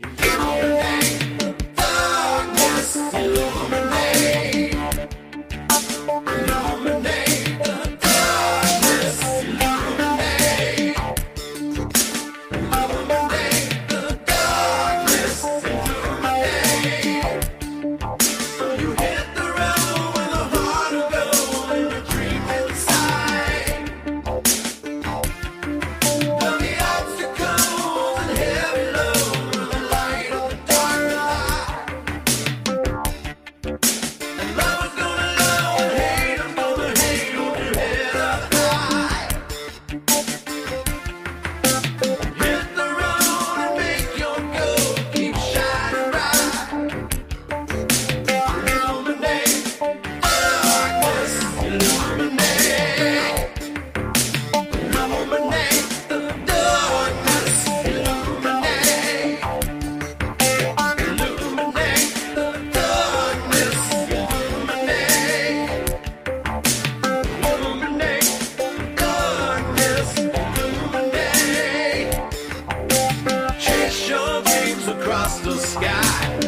Chase across the sky.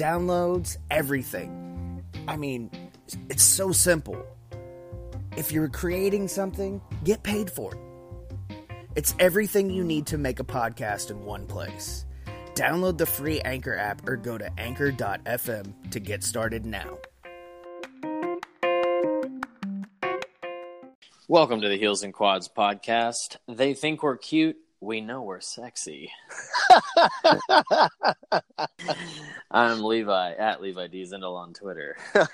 Downloads, everything. I mean, it's so simple. If you're creating something, get paid for it. It's everything you need to make a podcast in one place. Download the free Anchor app or go to anchor.fm to get started now. Welcome to the Heels and Quads podcast. They think we're cute. We know we're sexy. I'm Levi at Levi D Zindel on Twitter.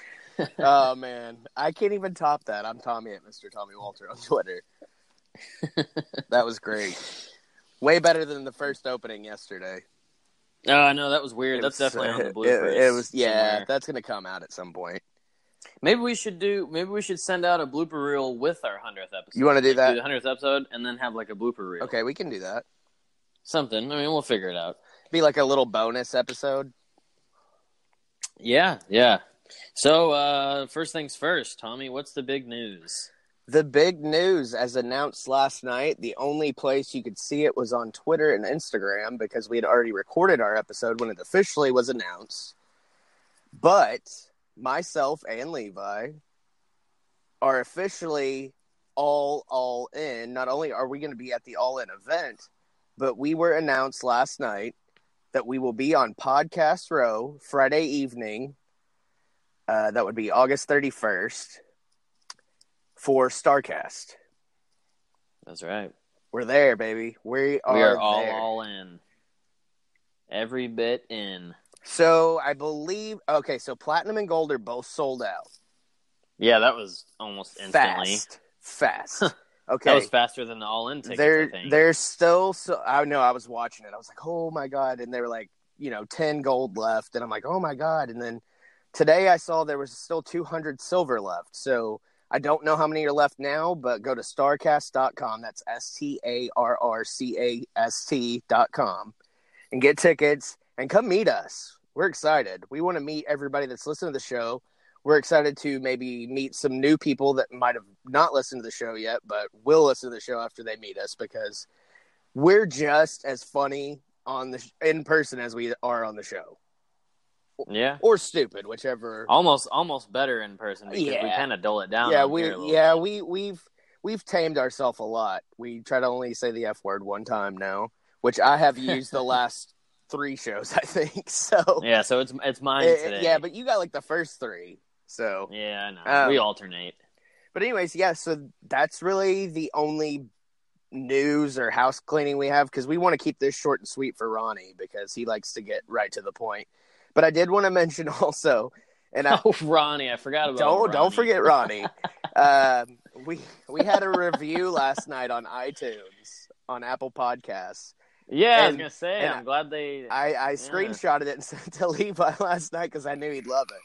oh man, I can't even top that. I'm Tommy at Mr. Tommy Walter on Twitter. that was great. Way better than the first opening yesterday. Oh, I know that was weird. It That's was, definitely on the uh, bloopers. It, it was yeah. somewhere. That's gonna come out at some point. Maybe we should do. Maybe we should send out a blooper reel with our hundredth episode. You wanna do Like, that? the hundredth episode, and then have like a blooper reel. Okay, we can do that. something. I mean, we'll figure it out. Be like a little bonus episode. Yeah, yeah. So, uh, first things first, Tommy. What's the big news? The big news, as announced last night, the only place you could see it was on Twitter and Instagram because we had already recorded our episode when it officially was announced. But myself and Levi are officially all all in. Not only are we going to be at the all in event, but we were announced last night that we will be on Podcast Row Friday evening. Uh, that would be August 31st for Starrcast. That's right. We're there, baby. We are, we are all there. all in. Every bit in. So I believe okay, so platinum and gold are both sold out. Yeah, that was almost instantly. Fast. Fast. Okay. That was faster than the all in tickets. Think. there's still so I know I was watching it. I was like, "Oh my god." And they were like, you know, 10 gold left and I'm like, "Oh my god." And then today I saw there was still 200 silver left. So I don't know how many are left now, but go to starrcast.com. That's S T A R R C A S T.com and get tickets and come meet us. We're excited. We want to meet everybody that's listened to the show. We're excited to maybe meet some new people that might have not listened to the show yet, but will listen to the show after they meet us because we're just as funny on the in person as we are on the show, yeah. or stupid, whichever. Almost almost better in person because we kind of dull it down. yeah, we here a little yeah bit. we we've we've tamed ourselves a lot. We try to only say the f word one time now, which I have used the last three shows, I think. So Yeah, so it's it's mine Eh, today. yeah, but you got like the first three. So yeah, I know. Um, we alternate. But anyways, yeah, so that's really the only news or house cleaning we have because we want to keep this short and sweet for Ronnie because he likes to get right to the point. But I did want to mention also, and I Oh, Ronnie, I forgot about don't Ronnie. don't forget Ronnie. um, we we had a review last night on iTunes on Apple Podcasts. Yeah, I was gonna say. I'm glad they. I, I screenshotted it and sent it to Levi last night because I knew he'd love it.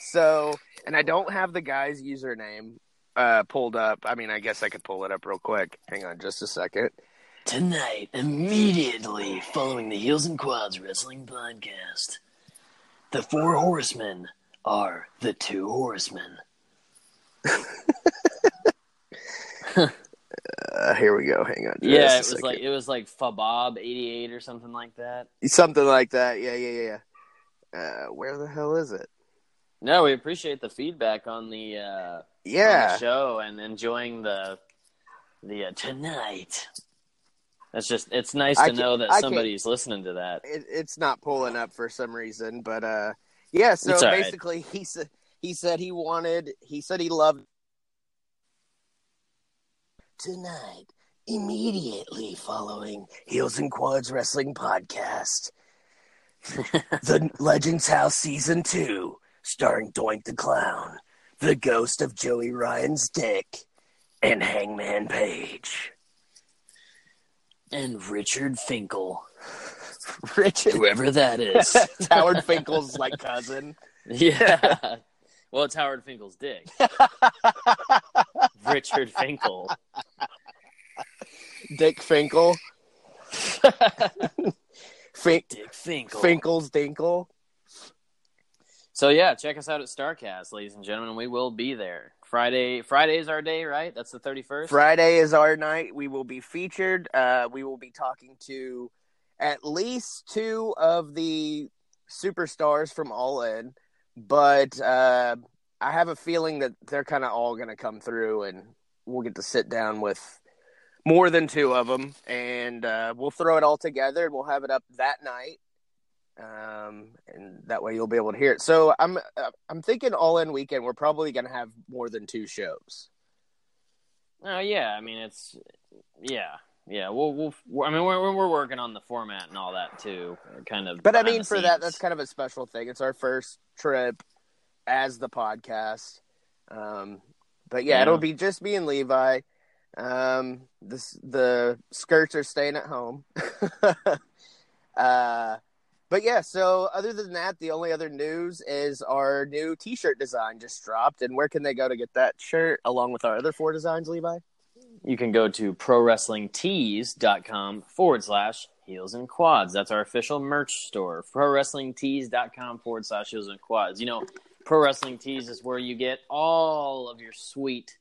So, and I don't have the guy's username uh, pulled up. I mean, I guess I could pull it up real quick. Hang on just a second. Tonight, immediately following the Heels and Quads Wrestling Podcast, the four horsemen are the two horsemen. Uh, here we go. Hang on. yeah, it was second. like it was like Fabob eighty eight or something like that. something like that. Yeah, yeah, yeah. Uh, where the hell is it? No, we appreciate the feedback on the, uh, on Yeah, the show and enjoying the the uh, Tonight, That's just it's nice I to know that I can't- somebody's listening to that. it, it's not pulling up for some reason, but uh, yeah. So all right. basically, he said he said he wanted. He said he loved. Tonight, immediately following Heels and Quads Wrestling Podcast, the Legends House Season 2, starring Doink the Clown, the ghost of Joey Ryan's dick, and Hangman Page. And Richard Finkel, Richard whoever that is. Howard Finkel's like cousin. Yeah. well, it's Howard Finkel's dick. Richard Finkel. Dick Finkel. Fink, Dick Finkel. Finkel's Dinkle. So yeah, check us out at Starrcast, ladies and gentlemen. We will be there. Friday Friday is our day, right? That's the thirty first. Friday is our night. We will be featured. Uh, we will be talking to at least two of the superstars from All In, but uh, I have a feeling that they're kind of all going to come through, and we'll get to sit down with more than two of them, and uh, we'll throw it all together, and we'll have it up that night. Um, and that way you'll be able to hear it. So I'm uh, I'm thinking all in weekend. We're probably going to have more than two shows. Oh yeah, I mean it's yeah. Yeah, we'll, we'll I mean, we're, we're working on the format and all that too, kind of. But I mean, for that, that's kind of a special thing. It's our first trip as the podcast. Um, but yeah, Yeah. it'll be just me and Levi. Um, this the skirts are staying at home. uh, but yeah, so other than that, the only other news is our new T-shirt design just dropped. And where can they go to get that shirt along with our other four designs, Levi? you can go to prowrestlingtees.com forward slash heels and quads. That's our official merch store. Prowrestlingtees.com forward slash heels and quads. You know, Pro Wrestling Tees is where you get all of your sweet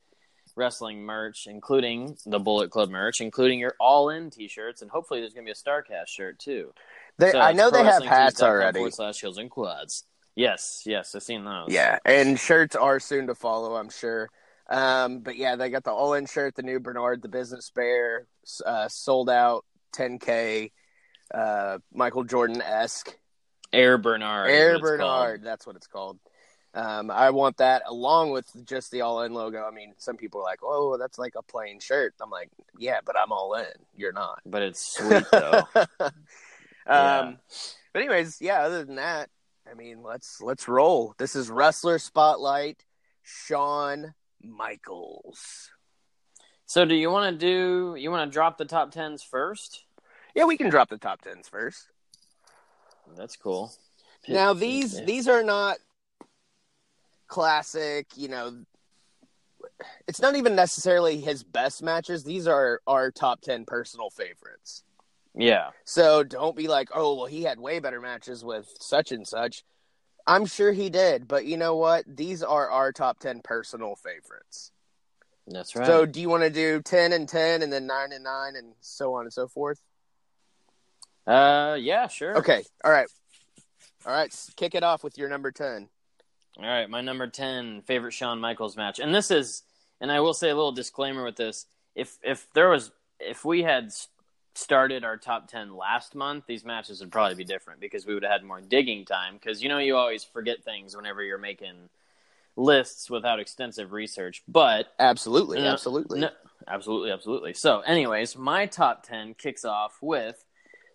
wrestling merch, including the Bullet Club merch, including your all in t shirts, and hopefully there's going to be a Starrcast shirt too. They, So I know they have hats already. Forward slash heels and quads. Yes, yes, I've seen those. Yeah, and shirts are soon to follow, I'm sure. Um, but yeah, they got the all in shirt, the new Bernard, the business bear, uh, sold out 10K, uh, Michael Jordan esque. Air Bernard. Air it's called. Bernard, that's what it's called. Um, I want that along with just the all in logo. I mean, some people are like, oh, that's like a plain shirt. I'm like, yeah, but I'm all in. You're not. But it's sweet though. um, Yeah. But anyways, yeah. Other than that, I mean, let's let's roll. This is wrestler spotlight. Shawn Michaels. So, do you want to do? You want to drop the top tens first? Yeah, we can drop the top tens first. That's cool. Now these Yeah. these are not classic. You know, it's not even necessarily his best matches. These are our top ten personal favorites. Yeah, So don't be like, oh, well, he had way better matches with such and such. I'm sure he did, but you know what? These are our top 10 personal favorites. that's right. So do you want to do 10 and 10 and then 9 and 9 and so on and so forth? uh, yeah, sure. Okay. All right. All right. Kick it off with your number 10. All right, my number ten favorite Shawn Michaels match, and this is, and I will say a little disclaimer with this: if if there was, if we had started our top ten last month, these matches would probably be different because we would have had more digging time. Because you know you always forget things whenever you're making lists without extensive research, but Absolutely. No, absolutely. No, absolutely, absolutely. So, anyways, my top 10 kicks off with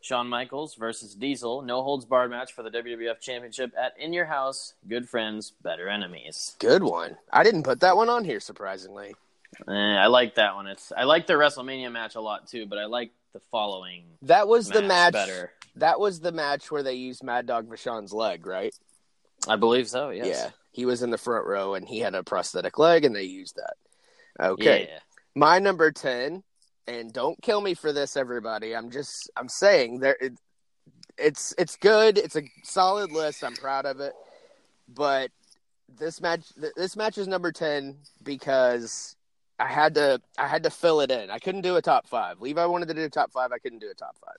Shawn Michaels versus Diesel, no holds barred match for the WWF Championship at In Your House, Good Friends, Better Enemies. Good one. I didn't put that one on here, surprisingly. Eh, I like that one. It's I like the WrestleMania match a lot too, but I like the following That was the match match. better. That was the match where they used Mad Dog Vachon's leg, right? I believe so, yes. Yeah. He was in the front row and he had a prosthetic leg and they used that. Okay. Yeah. My number 10, and don't kill me for this, everybody. I'm just, I'm saying there, it, it's, it's good. It's a solid list. I'm proud of it. But this match, th- this match is number 10 because I had to, I had to fill it in. I couldn't do a top five. Levi wanted to do a top five. I couldn't do a top five.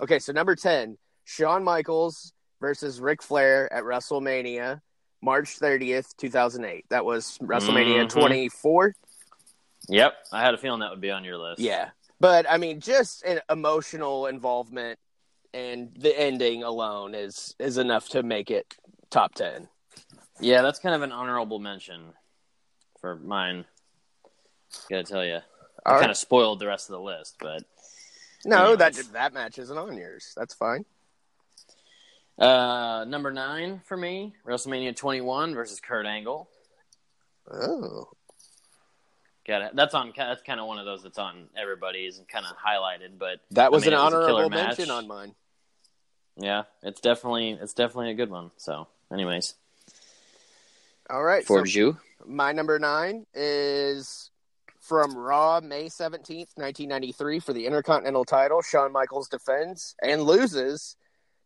Okay. So number 10, Shawn Michaels versus Ric Flair at WrestleMania, March 30th, 2008. That was WrestleMania Mhm. 24. Yep. I had a feeling that would be on your list. Yeah, but I mean, just an emotional involvement and the ending alone is is enough to make it top ten. Yeah, that's kind of an honorable mention for mine. Gotta tell you. I All kind of spoiled the rest of the list, but No, that that match isn't on yours. That's fine. Uh, number nine for me, WrestleMania 21 versus Kurt Angle. Oh, Got it. That's on. That's kind of one of those that's on everybody's and kind of highlighted. But that was I mean, an was honorable mention on mine. yeah, it's definitely it's definitely a good one. So, anyways, All right, for so you, my number nine is from Raw, May seventeenth, nineteen ninety three, for the Intercontinental title. Shawn Michaels defends and loses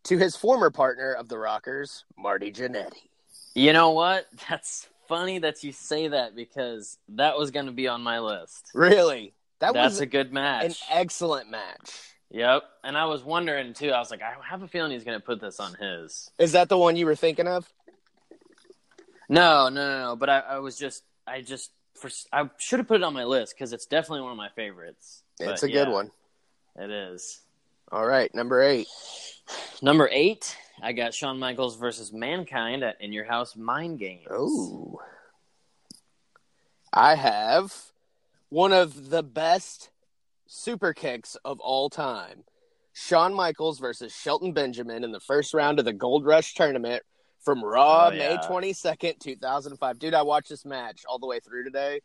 to his former partner of the Rockers, Marty Jannetty. You know what? That's funny that you say that because that was going to be on my list. Really? That That's was a good match. an excellent match. Yep. And I was wondering too. I was like, I have a feeling he's going to put this on his. Is that the one you were thinking of? No, no, no, no. But I, I was just, I just, for I should have put it on my list because it's definitely one of my favorites. It's But a good one. It is. All right, number eight. Number eight, I got Shawn Michaels versus Mankind at In Your House Mind Games. Oh. I have one of the best super kicks of all time. Shawn Michaels versus Shelton Benjamin in the first round of the Gold Rush tournament from Raw, Oh, May 22nd, 2005. Dude, I watched this match all the way through today.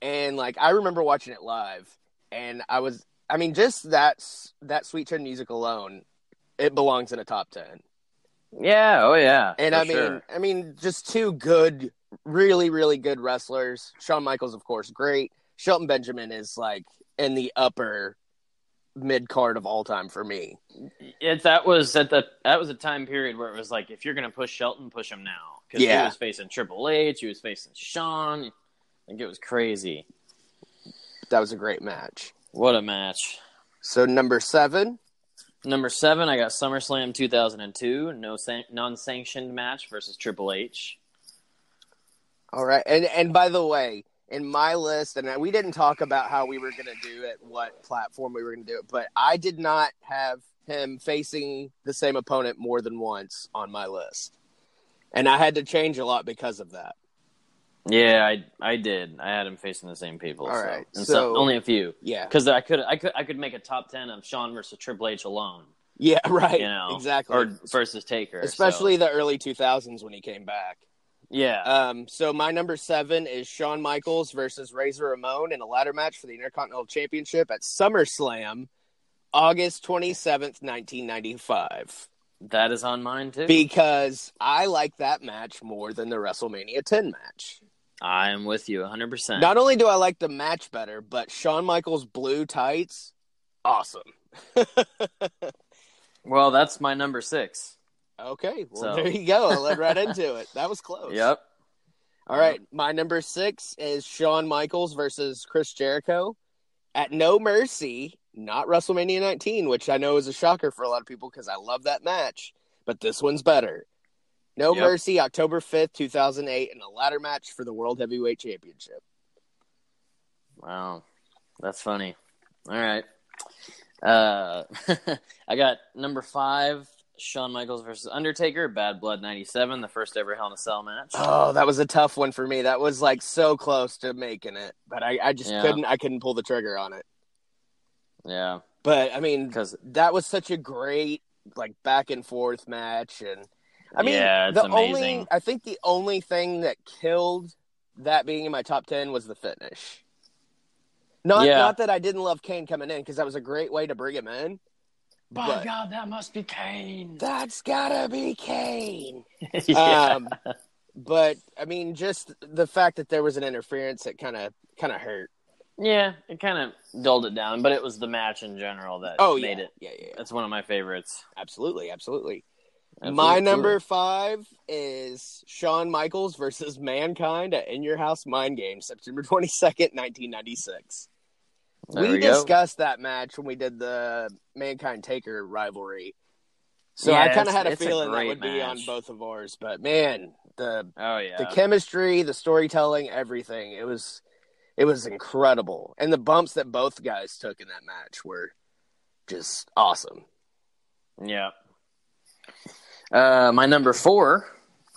And like I remember watching it live and I was I mean just that that Sweet Chin music alone it belongs in a top 10. Yeah, oh yeah. And I mean, sure. I mean, just two good, really, really good wrestlers. Shawn Michaels, of course, great. Shelton Benjamin is like in the upper mid card of all time for me. it, that was at the that was a time period where it was like, if you're gonna push Shelton, push him now because Yeah. he was facing Triple H, he was facing Shawn. I think it was crazy. That was a great match. What a match. So number seven, Number seven, I got SummerSlam 2002, no san- non-sanctioned match versus Triple H. all right. And and by the way, in my list, and we didn't talk about how we were going to do it, what platform we were going to do it, but I did not have him facing the same opponent more than once on my list, and I had to change a lot because of that. Yeah, I I did. I had him facing the same people. All so. right, and so- some, only a few Yeah, because I could I could I could make a top ten of Shawn versus Triple H alone. yeah, right, You know, exactly. or versus Taker, so- especially the early 2000s when he came back. yeah. Um, so my number seven is Shawn Michaels versus Razor Ramon in a ladder match for the Intercontinental Championship at SummerSlam, August 27th, 1995. that is on mine too. Because I like that match more than the WrestleMania 10 match. I am with you 100. percent Not only do I like the match better, but Shawn Michaels' blue tights, awesome. Well, that's my number six. Okay, well, So- there you go. I led right into it. That was close. Yep. All right, my number six is Shawn Michaels versus Chris Jericho at No Mercy, not WrestleMania 19, which I know is a shocker for a lot of people because I love that match, but this one's better. No Yep. Mercy, October 5th, 2008, in a ladder match for the World Heavyweight Championship. Wow, that's funny. All right. Uh, I got number five, Shawn Michaels versus Undertaker, Bad Blood '97, the first ever Hell in a Cell match. Oh, that was a tough one for me. That was like so close to making it, but I, I just Yeah. couldn't. I couldn't pull the trigger on it. Yeah, But I mean, because that was such a great like back and forth match and I mean Yeah, the amazing. only I think the only thing that killed that being in my top 10 was the finish. Not Yeah. not that I didn't love Kane coming in because that was a great way to bring him in. by But- God, that must be Kane. That's got to be Kane. yeah. Um but I mean just the fact that there was an interference it kind of kind of hurt. yeah, it kind of dulled it down, but it was the match in general that Oh made yeah. it. Yeah, yeah, yeah. That's one of my favorites. Absolutely, absolutely. Absolutely. My number five is Shawn Michaels versus Mankind at In Your House Mind Games, September 22nd, 1996. There we go. discussed that match when we did the Mankind Taker rivalry. So Yeah, I kind of had a it's a feeling that would be on both of ours. But man, the Oh yeah. the chemistry, the storytelling, everything, it was it was incredible. And the bumps that both guys took in that match were just awesome. Yeah. Uh, my number four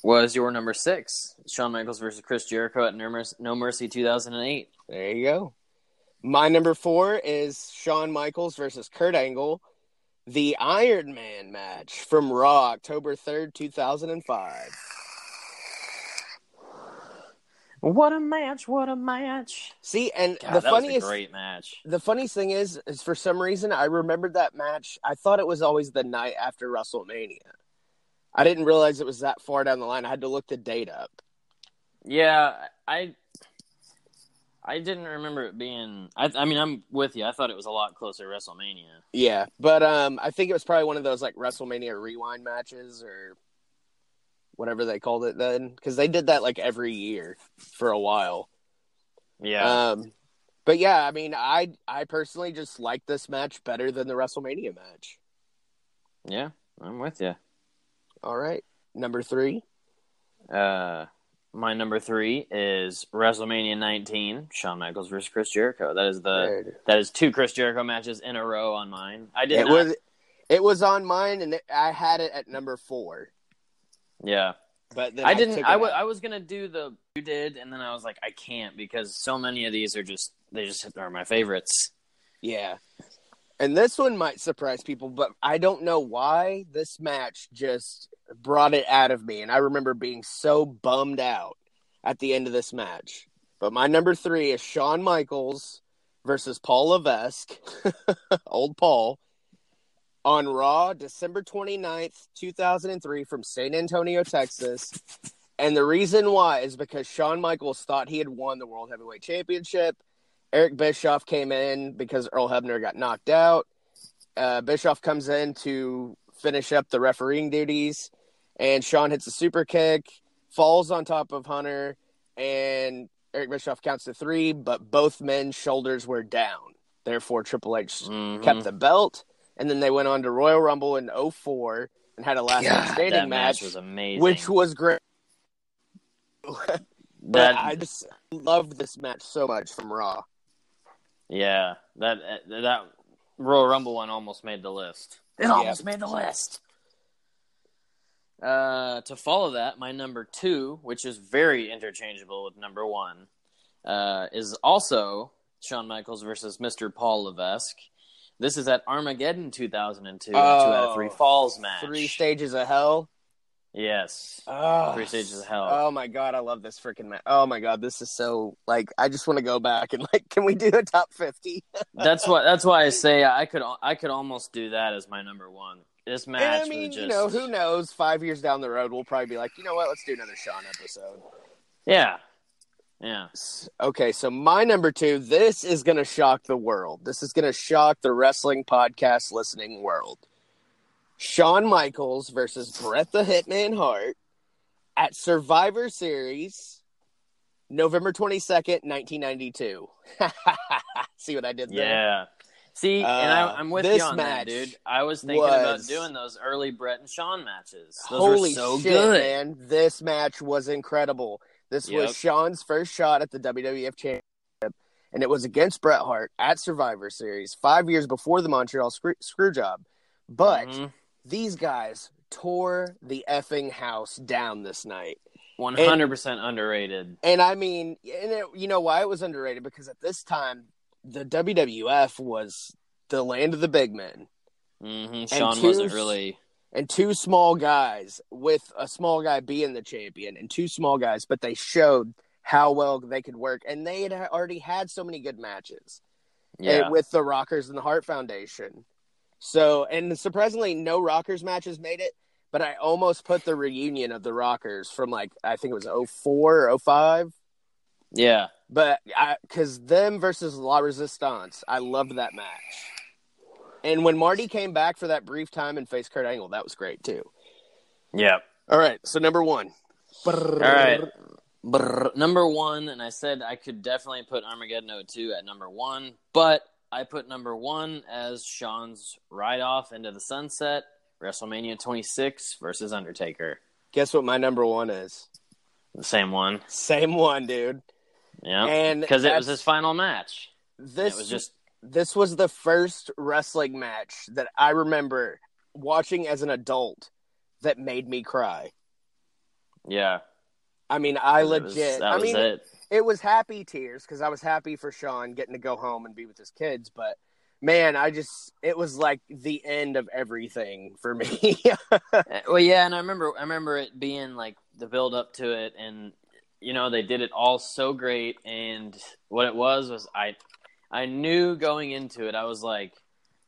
was your number six, Shawn Michaels versus Chris Jericho at No Mercy, no Mercy 2008. There you go. My number four is Shawn Michaels versus Kurt Angle, the Iron Man match from Raw, October 3rd, 2005. What a match! What a match! See, and God, the that was funniest a great match. the funniest thing is is for some reason I remembered that match. I thought it was always the night after WrestleMania. I didn't realize it was that far down the line. I had to look the date up. Yeah, I I didn't remember it being. I, I mean, I'm with you. I thought it was a lot closer to WrestleMania. Yeah, but um, I think it was probably one of those like WrestleMania rewind matches or whatever they called it then, because they did that like every year for a while. Yeah. Um, but yeah, I mean, I I personally just like this match better than the WrestleMania match. yeah, I'm with you. All right, number three. Uh, my number three is WrestleMania 19, Shawn Michaels versus Chris Jericho. That is the Good. that is two Chris Jericho matches in a row on mine. I did It not, was it was on mine, and it, I had it at number four. yeah. But then I didn't. took I it wa- out. I was gonna do the you did, and then I was like, I can't because so many of these are just they just are my favorites. Yeah. And this one might surprise people, but I don't know why this match just brought it out of me. And I remember being so bummed out at the end of this match. But my number three is Shawn Michaels versus Paul Levesque, old Paul, on Raw, December 29th, 2003, from San Antonio, Texas. And the reason why is because Shawn Michaels thought he had won the World Heavyweight Championship. Eric Bischoff came in because Earl Hebner got knocked out. Uh, Bischoff comes in to finish up the refereeing duties, and Shawn hits a super kick, falls on top of Hunter, and Eric Bischoff counts to three, but both men's shoulders were down. Therefore, Triple H Mhm. kept the belt, and then they went on to Royal Rumble in 04 and had a last God, standing match match, was amazing. which was great. But that I just loved this match so much from Raw. Yeah that that Royal Rumble one almost made the list. It almost made the list. Uh, to follow that, my number two, which is very interchangeable with number one, uh, is also Shawn Michaels versus Mr. Paul Levesque. This is at Armageddon 2002, two out of three falls match. Three stages of hell. Yes. Oh, Three stages of hell. Oh my god, I love this freaking match. Oh my god, this is so like I just want to go back and like, can we do a top fifty? that's what. That's why I say I could. I could almost do that as my number one. This match. And I mean, just, you know, who knows? Five years down the road, we'll probably be like, you know what? Let's do another Shawn episode. Yeah. Yeah. Okay, so my number two. This is gonna shock the world. This is gonna shock the wrestling podcast listening world. Shawn Michaels versus Bret the Hitman Hart at Survivor Series, November twenty second, nineteen ninety two. See what I did there? Yeah. See, and Uh, I, I'm with this you on match that, dude. I was thinking about doing those early Bret and Shawn matches. Those Holy were so shit, good. man! This match was incredible. This Yep. was Shawn's first shot at the WWF Championship, and it was against Bret Hart at Survivor Series five years before the Montreal screw, screw job. But Mhm. These guys tore the effing house down this night. 100% underrated. And I mean, and it, you know why it was underrated? Because at this time, the WWF was the land of the big men. hmm Shawn two- wasn't really. and two small guys with a small guy being the champion and two small guys, but they showed how well they could work, and they had already had so many good matches Yeah. with the Rockers and the Hart Foundation. So, and surprisingly, no Rockers matches made it, but I almost put the reunion of the Rockers from like I think it was 04 or 05. yeah. But I, because them versus La Resistance, I loved that match. And when Marty came back for that brief time and faced Kurt Angle, that was great too. Yeah. All right, so number one. All right. Brr, number one, and I said I could definitely put Armageddon 02 at number one, but I put number one as Shawn's ride off into the sunset, WrestleMania 26 versus Undertaker. Guess what my number one is? The same one. Same one, dude. Yeah. And Because it was his final match. This was just this was the first wrestling match that I remember watching as an adult that made me cry. yeah. I mean, I It legit. that I was mean, it. It was happy tears because I was happy for Shawn getting to go home and be with his kids. But man, I just it was like the end of everything for me. Uh, Well, yeah, and I remember I remember it being like the build up to it, and you know they did it all so great. And what it was was I I knew going into it, I was like,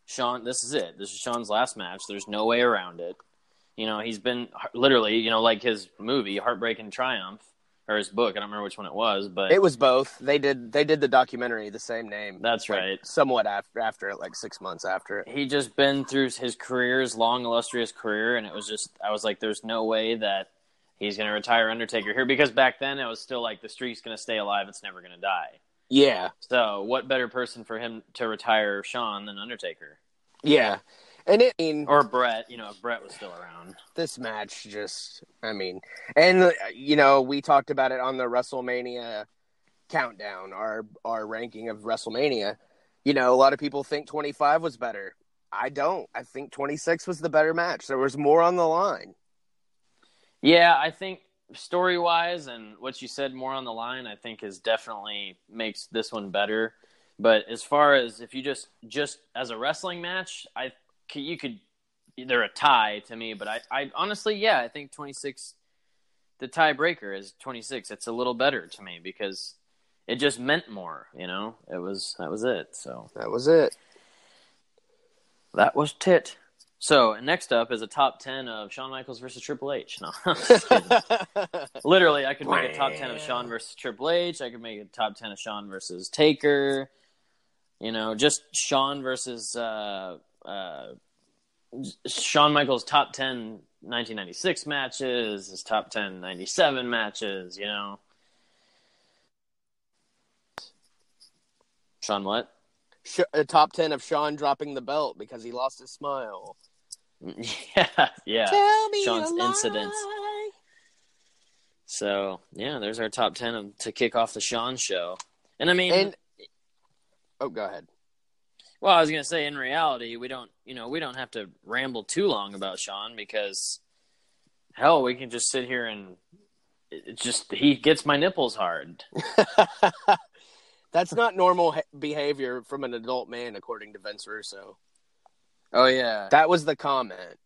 Shawn, this is it. This is Shawn's last match. There's no way around it. You know, he's been literally, you know, like his movie Heartbreak and Triumph or his book. I don't remember which one it was, but it was both. They did they did the documentary the same name. That's like, right. Somewhat after after it, like six months after it. he just been through his career's long illustrious career and it was just i was like there's no way that he's going to retire Undertaker here because back then it was still like the streak's going to stay alive, it's never going to die. Yeah, So, what better person for him to retire Shawn than Undertaker yeah, and it. I mean, or Bret? You know, if Bret was still around. this match just i mean and uh, you know we talked about it on the wrestlemania countdown our our ranking of wrestlemania you know a lot of people think 25 was better i don't i think 26 was the better match there was more on the line Yeah, I think story wise and what you said more on the line, I think is definitely makes this one better. But as far as if you just just as a wrestling match, I you could they're a tie to me. But I, I honestly, yeah, I think twenty six, the tiebreaker is twenty six. It's a little better to me because it just meant more. You know, it was that was it. So that was it that was tit. So next up is a top ten of Shawn Michaels versus Triple H. No, just. Literally, I could make a top ten of Shawn versus Triple H. I could make a top ten of Shawn versus Taker. You know, just Shawn versus uh, uh, Shawn Michaels' top 10 1996 matches, his top 10 97 matches. You know, Shawn, what? Sh- a top 10 of shawn dropping the belt because he lost his smile yeah, yeah. Tell me Shawn's a incidents. So yeah, there's our top ten of, to kick off the Shawn show. And I mean, and oh go ahead Well, I was gonna say, in reality, we don't, you know, we don't have to ramble too long about Shawn because, hell, we can just sit here and it it just he gets my nipples hard. That's not normal behavior from an adult man, according to Vince Russo. Oh yeah, That was the comment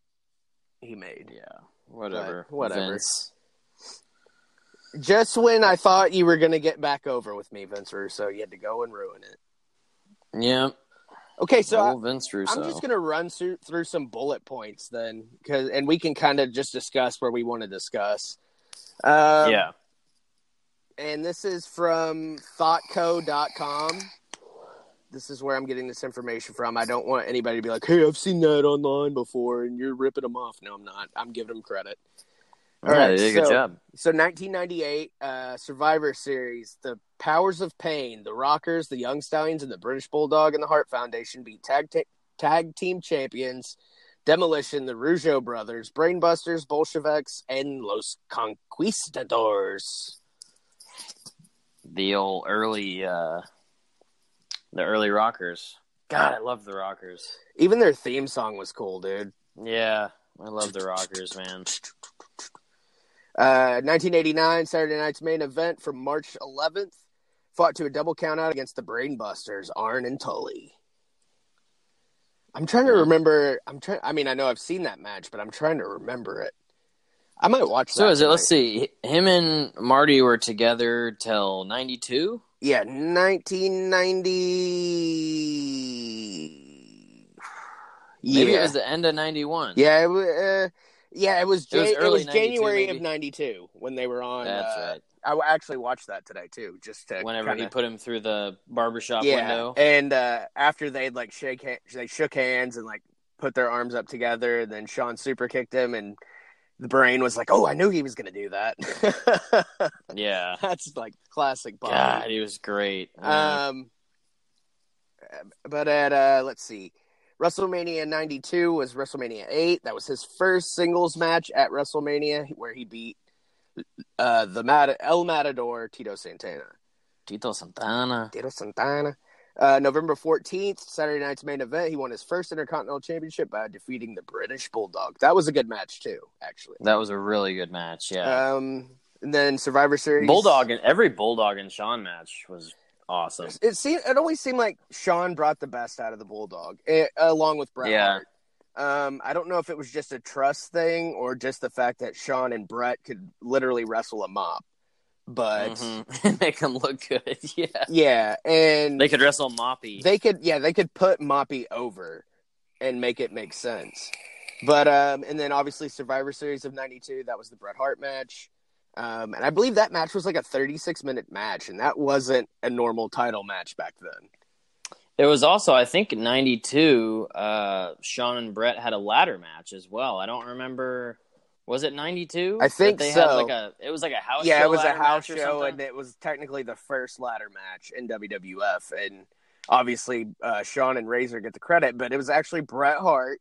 he made. yeah, whatever, But whatever. Vince. Just when I thought you were going to get back over with me, Vince Russo, you had to go and ruin it. Yeah, Okay, so I. I'm just going to run through, through some bullet points then, cause, and we can kind of just discuss where we want to discuss. Um, yeah, and this is from thoughtco.com. This is where I'm getting this information from. I don't want anybody to be like, "Hey, I've seen that online before," and you're ripping them off. No, I'm not. I'm giving them credit. All right, they did a good so- job. So 1998 uh, Survivor Series, the Powers of Pain, the Rockers, the Young Stallions, and the British Bulldog and the Hart Foundation beat tag ta- tag team champions Demolition, the Rougeau brothers, Brainbusters, Bolsheviks, and Los Conquistadors. The old early, uh the early rockers. God, I love the rockers. Even their theme song was cool, dude. Yeah, I love the rockers, man. Uh, 1989 Saturday night's main event from March 11th fought to a double countout against the Brainbusters, Arn and Tully. I'm trying to remember. I'm trying. I mean, I know I've seen that match, but I'm trying to remember it. I might watch. So that is it? Let's see. Him and Marty were together till '92. Yeah, 1990. Maybe yeah, it was the end of '91. yeah, it. Uh, yeah, it was. It was it was 92 January maybe. of '92 when they were on. that's uh, right. I actually watched that today too, just to Whenever kinda, he put him through the barbershop yeah, window. and uh, after they'd like shake, ha- they shook hands and like put their arms up together. And then Shawn super kicked him, and the brain was like, "Oh, I knew he was going to do that." Yeah. That's like classic Bobby. God, he was great. Yeah. Um, but at uh, let's see, WrestleMania '92 was WrestleMania eight. That was his first singles match at WrestleMania, where he beat uh, the Mat- El Matador Tito Santana. Tito Santana. Tito Santana. Uh, November 14th, Saturday night's main event, he won his first Intercontinental Championship by defeating the British Bulldog. That was a good match too, actually. That was a really good match. Yeah. Um, and then Survivor Series. Bulldog and every Bulldog and Shawn match was awesome. It seemed. It always seemed like Shawn brought the best out of the Bulldog, eh, along with Bret Yeah. Hart. Um, I don't know if it was just a trust thing or just the fact that Shawn and Bret could literally wrestle a mop. But Mhm. Make them look good. Yeah. yeah, and They could wrestle Moppy. they could yeah they could put Moppy over and make it make sense. But um, and then obviously Survivor Series of '92 that was the Bret Hart match. Um, and I believe that match was like a 36 minute match, and that wasn't a normal title match back then. There was also, I think, in '92. Uh, Shawn and Bret had a ladder match as well. I don't remember Was it '92? I think they so. Had like a, it was like a house. yeah, show it was a house show, and it was technically the first ladder match in WWF. And obviously, uh, Shawn and Razor get the credit, but it was actually Bret Hart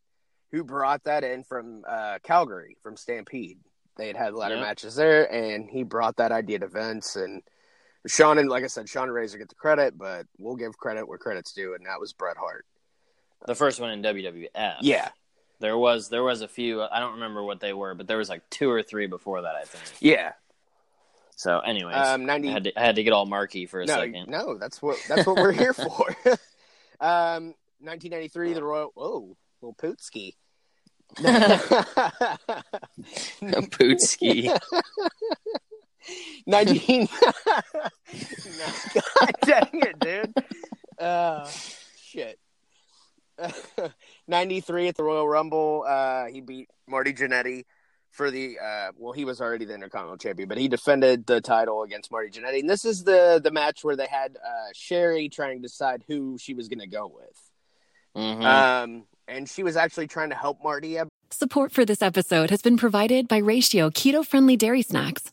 who brought that in from uh, Calgary, from Stampede. They had had ladder Yep. matches there, and he brought that idea to Vince. And Shawn and, like I said, Shawn and Razor get the credit, but we'll give credit where credit's due, and that was Bret Hart. the first one in WWF. Yeah, there was there was a few. I don't remember what they were, but there was like two or three before that, I think. yeah. So, anyways, Um, 90 I, had to, I had to get all marky for a no, second. no, that's what that's what we're here for. um, 1993, the Royal. Whoa, little Pootski. Pootski. 19 God dang it, dude. Uh, shit. 93 at the Royal Rumble. Uh, he beat Marty Jannetty for the uh, well, he was already the Intercontinental Champion, but he defended the title against Marty Jannetty. And this is the the match where they had uh, Sherry trying to decide who she was going to go with. Mhm. Um, and she was actually trying to help Marty. Support for this episode has been provided by Ratio keto friendly dairy snacks.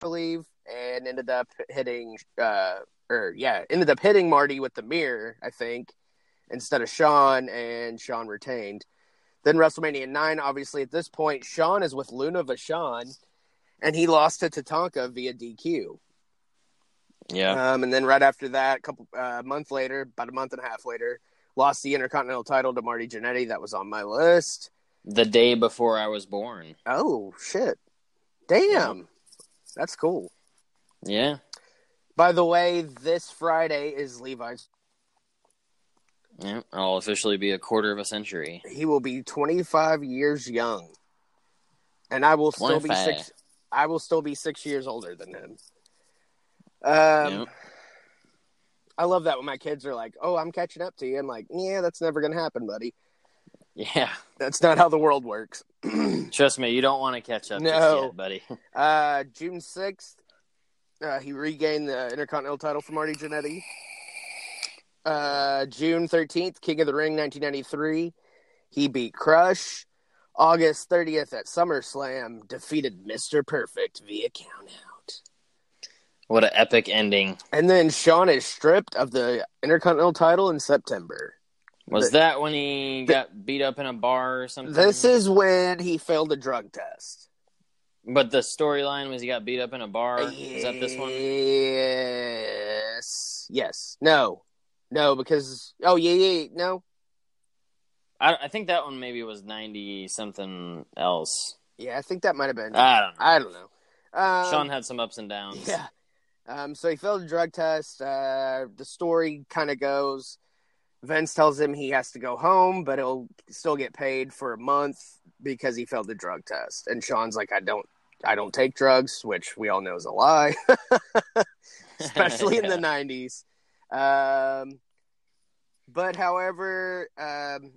Believe, and ended up hitting, uh, or yeah, ended up hitting Marty with the mirror, I think, instead of Shawn, and Shawn retained. Then WrestleMania 9, obviously, at this point, Shawn is with Luna Vachon, and he lost to Tatanka via DQ. yeah. Um, and then right after that, a couple uh, month later, about a month and a half later, lost the Intercontinental title to Marty Jannetty. That was on my list. the day before I was born. Oh shit! Damn, that's cool. Yeah. By the way, this Friday is Levi's. Yeah. I'll officially be a quarter of a century. He will be 25 years young, and I will still be six. I will still be six years older than him. Um, Yep. I love that when my kids are like, "Oh, I'm catching up to you." I'm like, "Yeah, that's never gonna happen, buddy. Yeah. That's not how the world works." Trust me, you don't want to catch up No. just yet, buddy. Uh, June sixth, uh, he regained the Intercontinental title from Marty Jannetty. Uh, June thirteenth, King of the Ring, nineteen ninety three, he beat Crush. August thirtieth at SummerSlam, defeated Mister Perfect via countout. What an epic ending. And then Shawn is stripped of the Intercontinental title in September. Was The- that when he got beat up in a bar or something? This is when he failed a drug test. But the storyline was he got beat up in a bar. Is that this one? Yes. Yes. No. No, because oh yeah, yeah, yeah. no. I, I think that one maybe was ninety something else. Yeah, I think that might have been. I don't know. I don't know. Um, Shawn had some ups and downs. Yeah. Um, so he failed a drug test. Uh, the story kind of goes Vince tells him he has to go home, but he'll still get paid for a month because he failed the drug test. And Shawn's like, I don't, I don't take drugs, which we all know is a lie, especially in the '90s. Um, but however, um,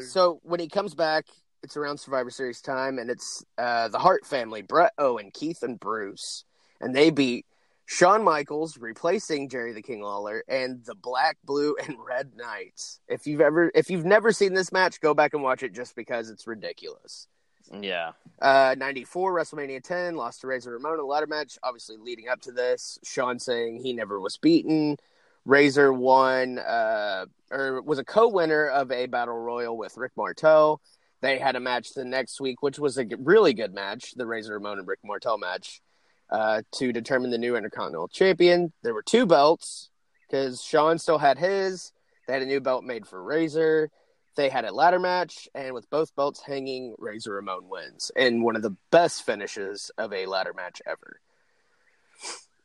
so when he comes back, it's around Survivor Series time, and it's uh, the Hart family, Bret Owen, Keith, and Bruce, and they beat Shawn Michaels, replacing Jerry the King Lawler, and the Black, Blue, and Red Knights. If you've ever, if you've never seen this match, go back and watch it just because it's ridiculous. Yeah. Uh, 94, WrestleMania 10, lost to Razor Ramon in a ladder match. Obviously, leading up to this, Shawn saying he never was beaten. Razor won, uh, or was a co winner of a battle royal with Rick Martel. They had a match the next week, which was a really good match, the Razor Ramon and Rick Martel match. Uh, to determine the new Intercontinental Champion. There were two belts because Shawn still had his. They had a new belt made for Razor. They had a ladder match, and with both belts hanging, Razor Ramon wins in one of the best finishes of a ladder match ever.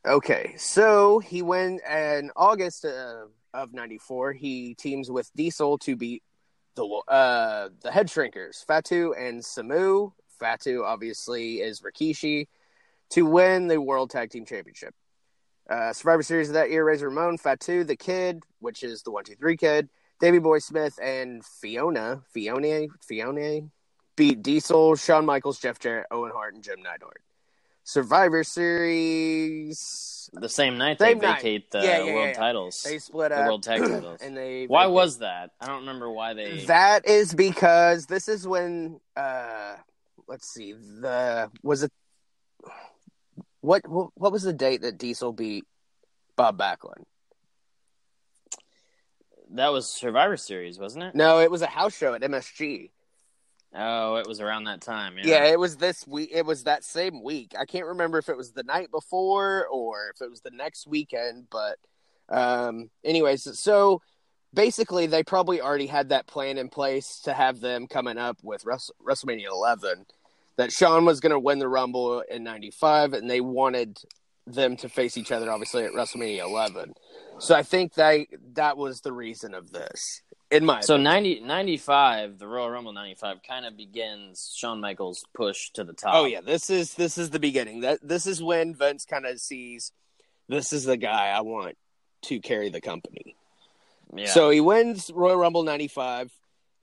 Okay, so he went in August uh, of '94. He teams with Diesel to beat the uh, the Head Shrinkers, Fatu and Samu. Fatu obviously is Rikishi to win the World Tag Team Championship. Uh, Survivor Series of that year, Razor Ramon, Fatu, the Kid, which is the one two three Kid, Davey Boy Smith, and Fiona, Fiona, Fiona, beat Diesel, Shawn Michaels, Jeff Jarrett, Owen Hart, and Jim Neidhart. Survivor Series. The same night they Same night. vacate the Yeah, yeah, world yeah. titles. They split the up. world tag titles. and they Why vacate- was that? I don't remember why they. That is because this is when uh let's see, the was it what, what was the date that Diesel beat Bob Backlund? That was Survivor Series, wasn't it? No, it was a house show at MSG. Oh, it was around that time. Yeah. Yeah, it was this week. It was that same week. I can't remember if it was the night before or if it was the next weekend, but um anyways, so basically they probably already had that plan in place to have them coming up with Wrest- WrestleMania 11 that Shawn was going to win the Rumble in 95 and they wanted them to face each other obviously at WrestleMania 11. So I think that that was the reason of this. In my So opinion. 90, 95, the Royal Rumble 95 kind of begins Shawn Michaels' push to the top. Oh yeah, this is this is the beginning. That this is when Vince kind of sees this is the guy I want to carry the company. Yeah. So he wins Royal Rumble 95,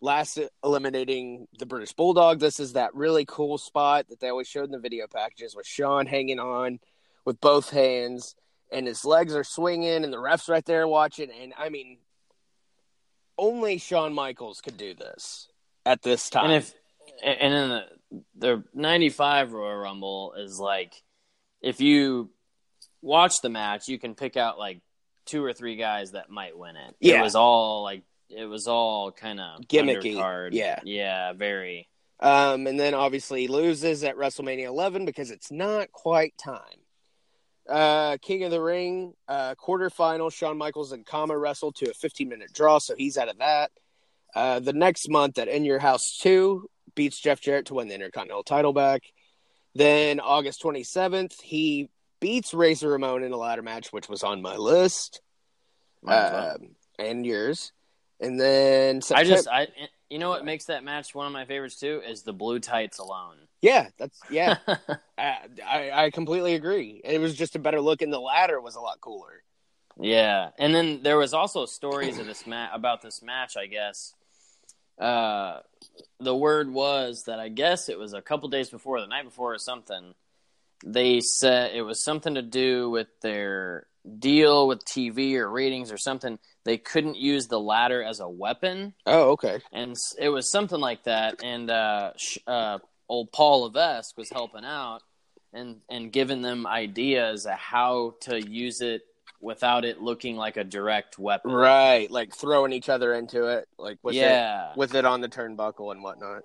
last eliminating the British Bulldog. This is that really cool spot that they always showed in the video packages with Shawn hanging on with both hands and his legs are swinging and the ref's right there watching and I mean only Shawn Michaels could do this at this time. and if and then the the 95 Royal Rumble is like if you watch the match, you can pick out like two or three guys that might win it. Yeah. It was all like it was all kind of Gimmicky. Undercard. Yeah. Yeah, very. Um, and then obviously loses at WrestleMania 11 because it's not quite time. Uh, King of the Ring, uh, quarterfinal, Shawn Michaels and Kama wrestled to a 15 minute draw, so he's out of that. Uh, the next month at In Your House 2, beats Jeff Jarrett to win the Intercontinental title back. Then August 27th, he beats Razor Ramon in a ladder match, which was on my list Might as well. um, and yours. And then I just I you know what makes that match one of my favorites too is the blue tights alone. yeah, that's yeah. I, I I completely agree. It was just a better look, and the ladder was a lot cooler. Yeah, and then there was also stories of this match about this match. I guess uh, the word was that I guess it was a couple days before, the night before, or something. They said it was something to do with their deal with TV or ratings or something. They couldn't use the ladder as a weapon, Oh, okay. and it was something like that. And uh, sh- uh, old Paul Levesque was helping out and and giving them ideas of how to use it without it looking like a direct weapon. Right, like throwing each other into it, like with yeah, it, with it on the turnbuckle and whatnot.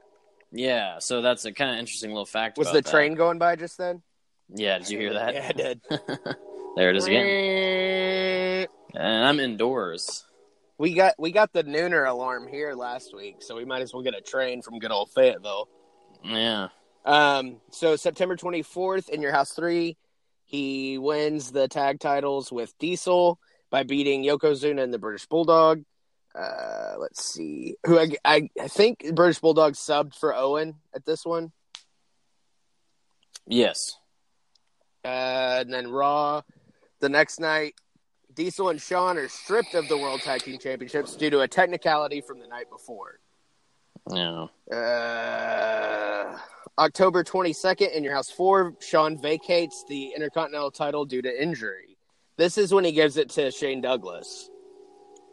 yeah. So that's a kind of interesting little fact. Was about the that. train going by just then? Yeah, did you hear that? Yeah, I did. there it is again. And I'm indoors. We got we got the nooner alarm here last week, so we might as well get a train from good old Fayetteville. Yeah. Um, so September 24th in your house three, he wins the tag titles with Diesel by beating Yokozuna and the British Bulldog. Uh, let's see who I, I, I think British Bulldog subbed for Owen at this one. Yes. Uh, and then Raw the next night, Diesel and Shawn are stripped of the World Tag Team Championships due to a technicality from the night before. Yeah. Uh, October 22nd in your house four, Shawn vacates the Intercontinental title due to injury. This is when he gives it to Shane Douglas.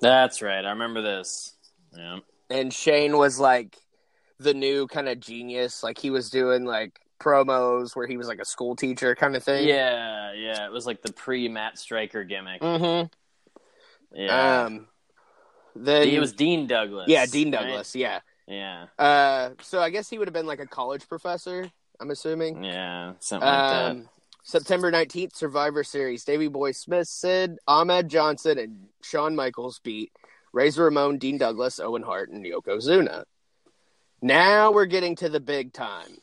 That's right. I remember this. Yeah. And Shane was like the new kind of genius. Like he was doing like promos where he was like a school teacher kind of thing. Yeah, yeah. It was like the pre Matt Striker gimmick. Mm-hmm. Yeah. Um, then it was Dean Douglas. yeah, Dean right? Douglas. Yeah. Yeah. Uh, so I guess he would have been like a college professor. I'm assuming. Yeah. Something like Um, September 19th, Survivor Series. Davey Boy Smith, Sid, Ahmed Johnson, and Shawn Michaels beat Razor Ramon, Dean Douglas, Owen Hart, and Yokozuna. Now we're getting to the big time.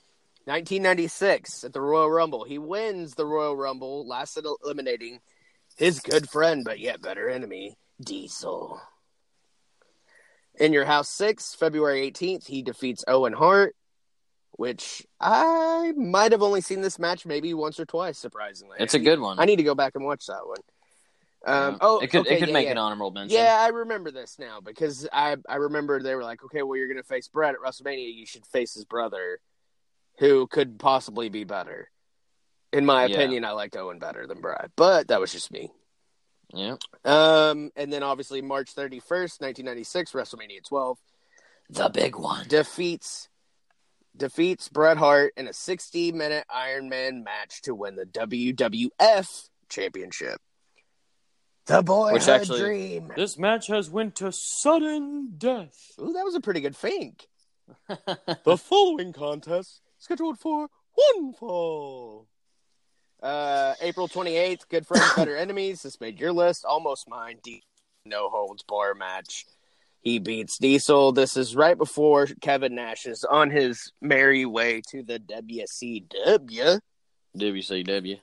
1996 at the Royal Rumble. He wins the Royal Rumble, last eliminating his good friend, but yet better enemy, Diesel. In Your House 6, February 18th, he defeats Owen Hart, which I might have only seen this match maybe once or twice, surprisingly. It's a good one. I need to go back and watch that one. Um, Yeah. Oh, it could okay, it could yeah, make yeah. an honorable mention. Yeah, I remember this now because I I remember they were like, okay, well, you're going to face Bret at WrestleMania. You should face his brother, who could possibly be better. In my Yeah. opinion, I liked Owen better than Brett, but that was just me. yeah. Um, and then obviously March 31st, 1996, WrestleMania 12 The big one. defeats defeats Bret Hart in a 60 minute Iron Man match to win the WWF Championship. The boy Which actually- dream. This match has went to sudden death. Ooh, that was a pretty good fink. the following contest scheduled for one fall. Uh, April 28th, Good Friends, Better Enemies. This made your list, almost mine. D- no holds bar match. He beats Diesel. This is right before Kevin Nash is on his merry way to the WCW. WCW.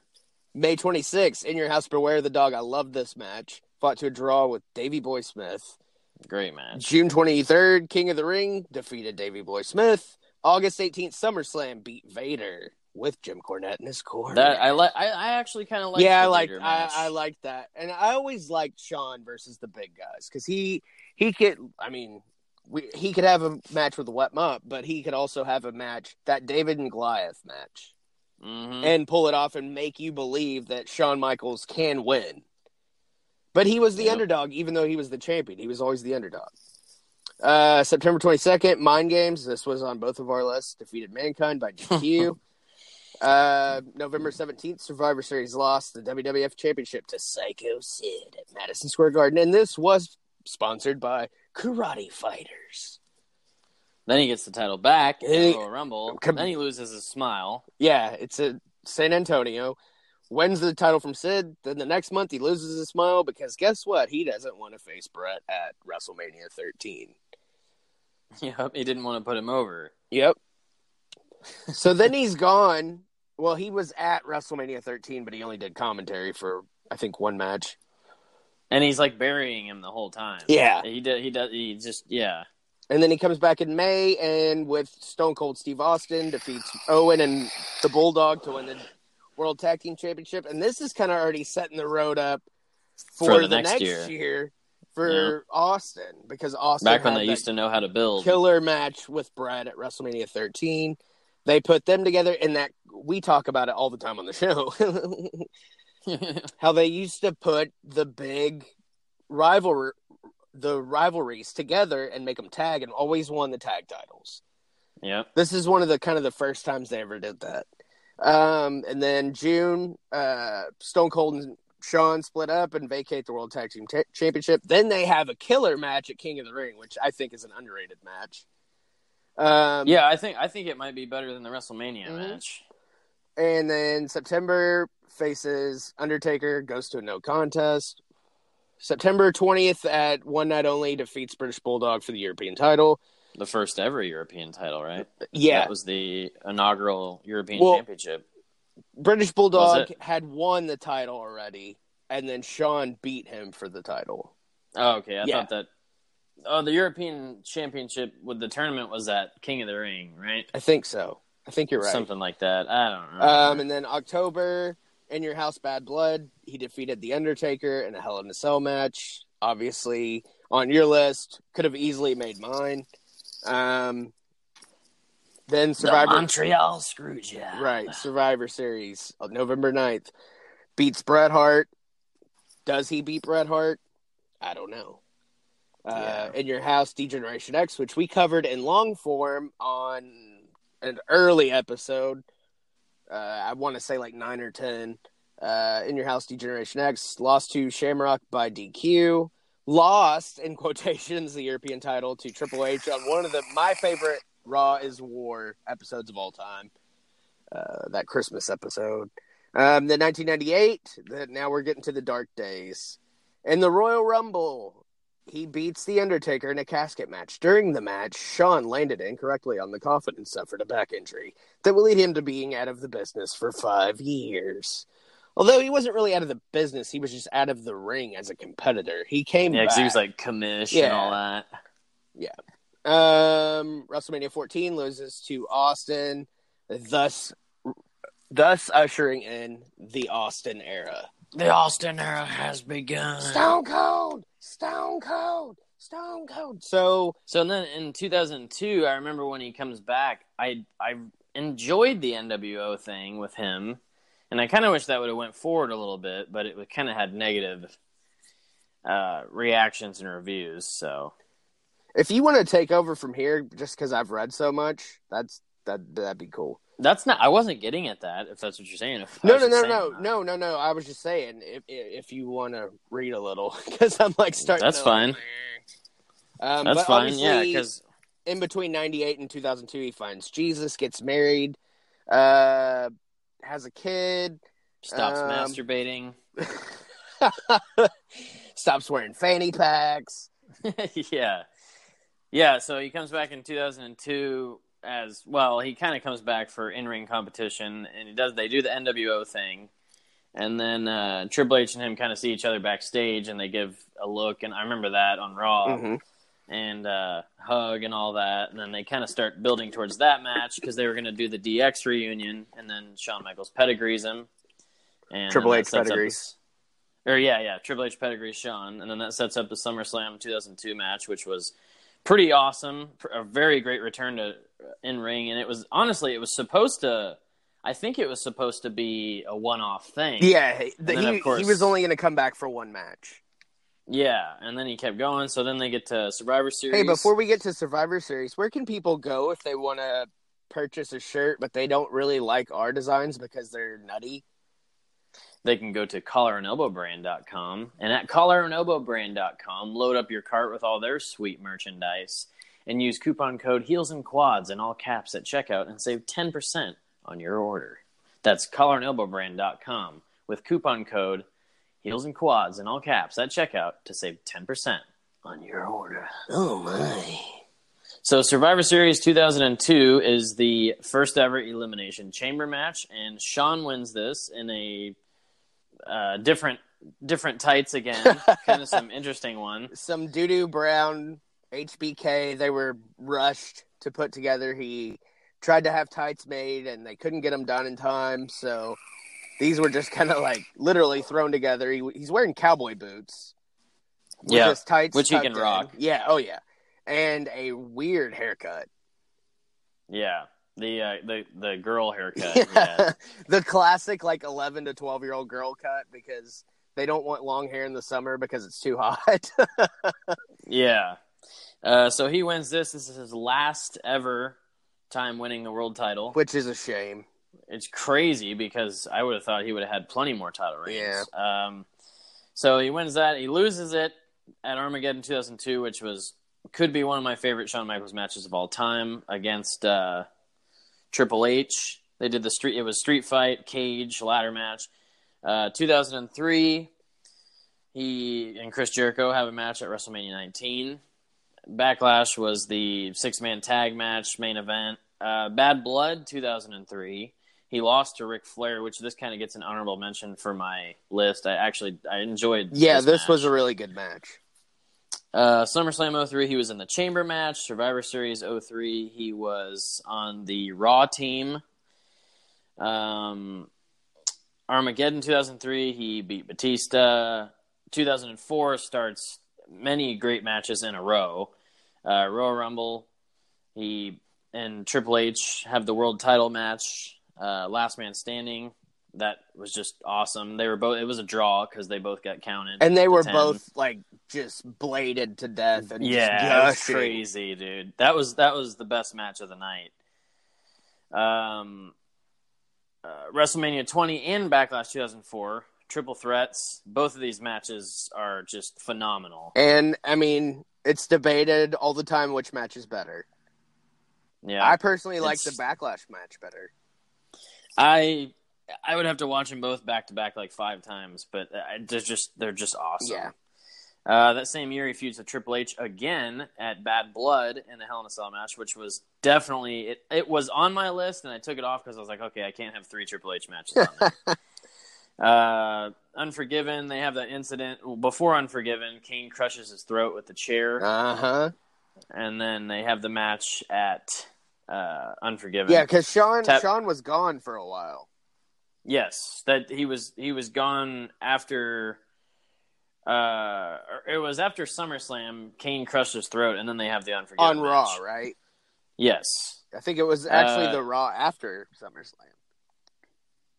May 26th, In Your House, Beware the Dog. I love this match. Fought to a draw with Davey Boy Smith. Great match. June 23rd, King of the Ring defeated Davey Boy Smith. August 18th, SummerSlam beat Vader with Jim Cornette in his corner. That I like. I, I actually kind of like. yeah, I like I. I liked that, and I always liked Shawn versus the big guys because he he could. I mean, we, he could have a match with the Wet mop, but he could also have a match that David and Goliath match Mhm. and pull it off and make you believe that Shawn Michaels can win. But he was the Yep. underdog, even though he was the champion. He was always the underdog. Uh, September 22nd, Mind Games. This was on both of our lists. Defeated Mankind by DQ. uh, November 17th, Survivor Series lost the WWF Championship to Psycho Sid at Madison Square Garden. And this was sponsored by Karate Fighters. Then he gets the title back in the Royal Rumble. Com- then he loses his smile. Yeah, it's a San Antonio. Wins the title from Sid. Then the next month he loses his smile because guess what? He doesn't want to face Bret at WrestleMania 13. Yep, he didn't want to put him over. Yep. so then he's gone. Well, he was at WrestleMania 13, but he only did commentary for I think one match. And he's like burying him the whole time. Yeah. He did. He does. He just. Yeah. And then he comes back in May and with Stone Cold Steve Austin defeats Owen and the Bulldog to win the World Tag Team Championship. And this is kind of already setting the road up for, For the, the next, next year. year. For Austin because Austin Back when had they used to know how to build. killer match with Brad at WrestleMania 13. They put them together and that we talk about it all the time on the show. how they used to put the big rivalry the rivalries together and make them tag and always won the tag titles. yep. This is one of the kind of the first times they ever did that. Um, and then June, uh, Stone Cold and Shawn split up and vacate the World Tag Team Ta- Championship. Then they have a killer match at King of the Ring, which I think is an underrated match. Um, Yeah, I think I think it might be better than the WrestleMania Mhm. match. And then September faces Undertaker, goes to a no contest. September 20th at One Night Only defeats British Bulldog for the European title. The first ever European title, right? Yeah, That was the inaugural European Well, Championship. British Bulldog had won the title already, and then Shawn beat him for the title. Oh, okay. I Yeah. thought that. Oh, the European Championship with the tournament was at King of the Ring, right? I think so. I think you're right. Something like that. I don't know. Um, and then October, in your house, Bad Blood, he defeated the Undertaker in a Hell in a Cell match. Obviously, on your list, could have easily made mine. Um, then The Survivor, Montreal Screwjob. right? Survivor Series, uh, November 9th, beats Bret Hart. Does he beat Bret Hart? I don't know. Uh, in your house, Degeneration X, which we covered in long form on an early episode. Uh, I want to say like nine or ten. Uh, in your house, Degeneration X lost to Shamrock by DQ. Lost in quotations the European title to Triple H on one of the my favorite Raw is War episodes of all time. Uh, that Christmas episode. Um, then 1998. Then now we're getting to the dark days. In the Royal Rumble, he beats the Undertaker in a casket match. During the match, Shawn landed incorrectly on the coffin and suffered a back injury that will lead him to being out of the business for five years. Although he wasn't really out of the business, he was just out of the ring as a competitor. He came Yeah, because he was like commish and all that. Um, WrestleMania 14 loses to Austin, thus thus ushering in the Austin era. The Austin era has begun. Stone Cold, Stone Cold, Stone Cold. So So then in 2002, I remember when he comes back, I I enjoyed the NWO thing with him, and I kind of wish that would have went forward a little bit, but it kind of had negative uh, reactions and reviews. So if you want to take over from here, just because I've read so much, that's that that'd be cool. that's not. I wasn't getting at that. If that's what you're saying. If No, no, no, no, that. no, no, no. I was just saying if if you want to read a little, because I'm like starting. That's to, fine. Like, um, That's fine. Yeah, because in between 98 and 2002 he finds jesus gets married uh has a kid stops Um, masturbating. stops wearing fanny packs yeah, yeah. So he comes back in 2002 as well. He kind of comes back for in-ring competition, and he does. They do the NWO thing, and then uh, Triple H and him kind of see each other backstage, and they give a look. And I remember that on Raw, Mhm. and uh, hug and all that. And then they kind of start building towards that match because they were going to do the DX reunion, and then Shawn Michaels pedigrees him. And Triple H pedigrees. this- or yeah, yeah, Triple H pedigrees Shawn, and then that sets up the SummerSlam 2002 match, which was pretty awesome, a very great return to uh, in ring, and it was honestly it was supposed to, I think it was supposed to be a one off thing. yeah he, he, course- he was only going to come back for one match yeah, and then he kept going. So then they get to Survivor Series. hey before we get to survivor series where can people go if they want to purchase a shirt but they don't really like our designs because they're nutty they can go to collarandelbowbrand.com and at collarandelbowbrand.com load up your cart with all their sweet merchandise and use coupon code heels and quads in all caps at checkout and save 10% on your order that's collarandelbowbrand.com with coupon code heels and quads in all caps at checkout to save 10% on your order Oh my. so Survivor Series 2002 is the first ever elimination chamber match, and Shawn wins this in a uh, different different tights again, kind of some interesting one. some doo-doo brown HBK. They were rushed to put together. He tried to have tights made, and they couldn't get them done in time. So these were just kind of like literally thrown together. He, he's wearing cowboy boots. with Yeah, his tights which he can in. rock. Yeah, oh yeah, and a weird haircut. Yeah, the uh, the the girl haircut. Yeah. the classic like eleven to twelve year old girl cut because they don't want long hair in the summer because it's too hot. Yeah. Uh, so he wins this. This is his last ever time winning the world title. which is a shame. it's crazy because I would have thought he would have had plenty more title reigns. Yeah. Um, so he wins that. He loses it at Armageddon 2002, which was could be one of my favorite Shawn Michaels matches of all time against uh, Triple H. They did the street. It was street fight, cage, ladder match. Uh, 2003, he and Chris Jericho have a match at WrestleMania 19. Backlash was the six man tag match main event. Uh, Bad Blood 2003. He lost to Ric Flair, which this kind of gets an honorable mention for my list. I actually I enjoyed. Yeah, this, match. was a really good match. Uh, SummerSlam 03, he was in the Chamber match. Survivor Series 03, he was on the Raw team. Um, Armageddon 2003, he beat Batista. 2004 starts many great matches in a row. Uh, Royal Rumble, he and Triple H have the world title match. Uh, last man standing, that was just awesome. They were both. It was a draw because they both got counted, And they were 10. both like just bladed to death and Yeah, just that was crazy, dude. That was that was the best match of the night. Um, uh, WrestleMania 20 and Backlash 2004, triple threats. Both of these matches are just phenomenal. And I mean, it's debated all the time which match is better. Yeah, I personally like the backlash match better. I I would have to watch them both back to back like five times, but uh, they're just they're just awesome. Yeah. Uh, that same year, he feuds with Triple H again at Bad Blood in the Hell in a Cell match, which was definitely it. It was on my list, and I took it off because I was like, okay, I can't have three Triple H matches on there. uh, Unforgiven, they have that incident before Unforgiven. Kane crushes his throat with the chair, Uh huh. and then they have the match at uh, Unforgiven. Yeah, because Shawn Tap- Shawn was gone for a while. Yes, that he was he was gone after. Uh, it was after SummerSlam. Kane crushed his throat, and then they have the Unforgiven on Raw, match. right? Yes, I think it was actually Uh, the Raw after SummerSlam.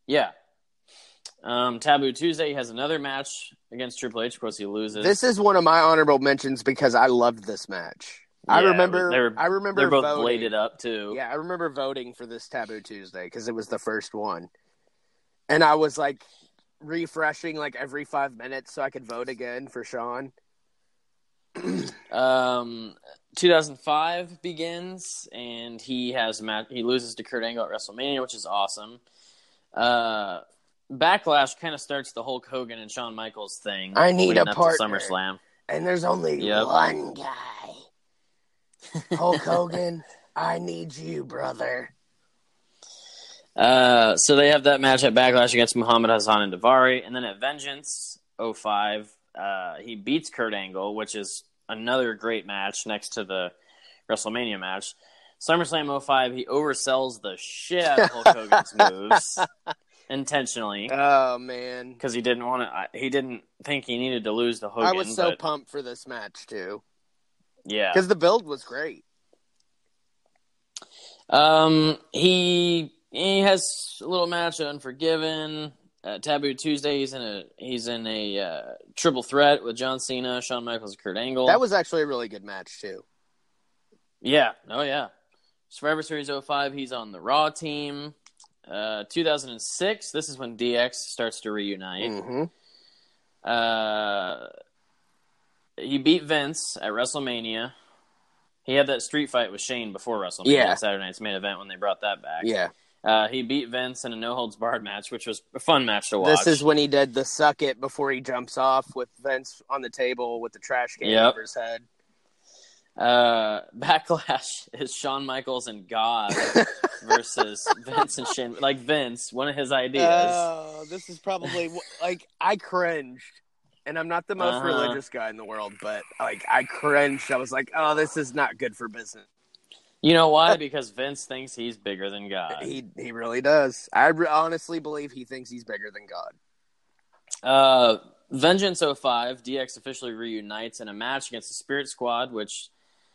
yeah. Um, Taboo Tuesday has another match against Triple H. Of course, he loses. This is one of my honorable mentions because I loved this match. I remember. I remember they're both voting. bladed up too. Yeah, I remember voting for this Taboo Tuesday because it was the first one, and I was like refreshing like every five minutes so I could vote again for Shawn. Um, 2005 begins, and he has a match. He loses to Kurt Angle at WrestleMania, which is awesome. Uh, Backlash kind of starts the Hulk Hogan and Shawn Michaels thing. I need a partner. SummerSlam. And there's only Yep. one guy, Hulk Hogan. I need you, brother. Uh, so they have that match at Backlash against Muhammad Hassan and Daivari, and then at Vengeance 05, uh, he beats Kurt Angle, which is another great match next to the WrestleMania match. SummerSlam 05, he oversells the shit out of Hulk Hogan's moves intentionally Oh man, because he didn't want to. He didn't think he needed to lose the Hogan. I was so but, pumped for this match too yeah. because the build was great. Um, he he has a little match at Unforgiven. Uh, Taboo Tuesday. He's in a he's in a uh, triple threat with John Cena, Shawn Michaels, and Kurt Angle. That was actually a really good match too. yeah. Oh yeah. Survivor Series 05, He's on the Raw team. Uh, 2006. This is when DX starts to reunite. hmm Uh, he beat Vince at WrestleMania. He had that street fight with Shane before WrestleMania, Yeah. Saturday Night's main event when they brought that back. Yeah, Uh, he beat Vince in a no holds barred match, which was a fun match to watch. this is when he did the suck it before he jumps off with Vince on the table with the trash can Yep. over his head. uh, Backlash is Shawn Michaels and God versus Vince and Shane. Like Vince, one of his ideas. Oh, this is probably like I cringed, and I'm not the most Uh-huh. religious guy in the world, but like I cringed. I was like, "Oh, this is not good for business." You know why? Because Vince thinks he's bigger than God. He he really does. I re- honestly believe he thinks he's bigger than God. Uh, Vengeance 05, DX officially reunites in a match against the Spirit Squad, which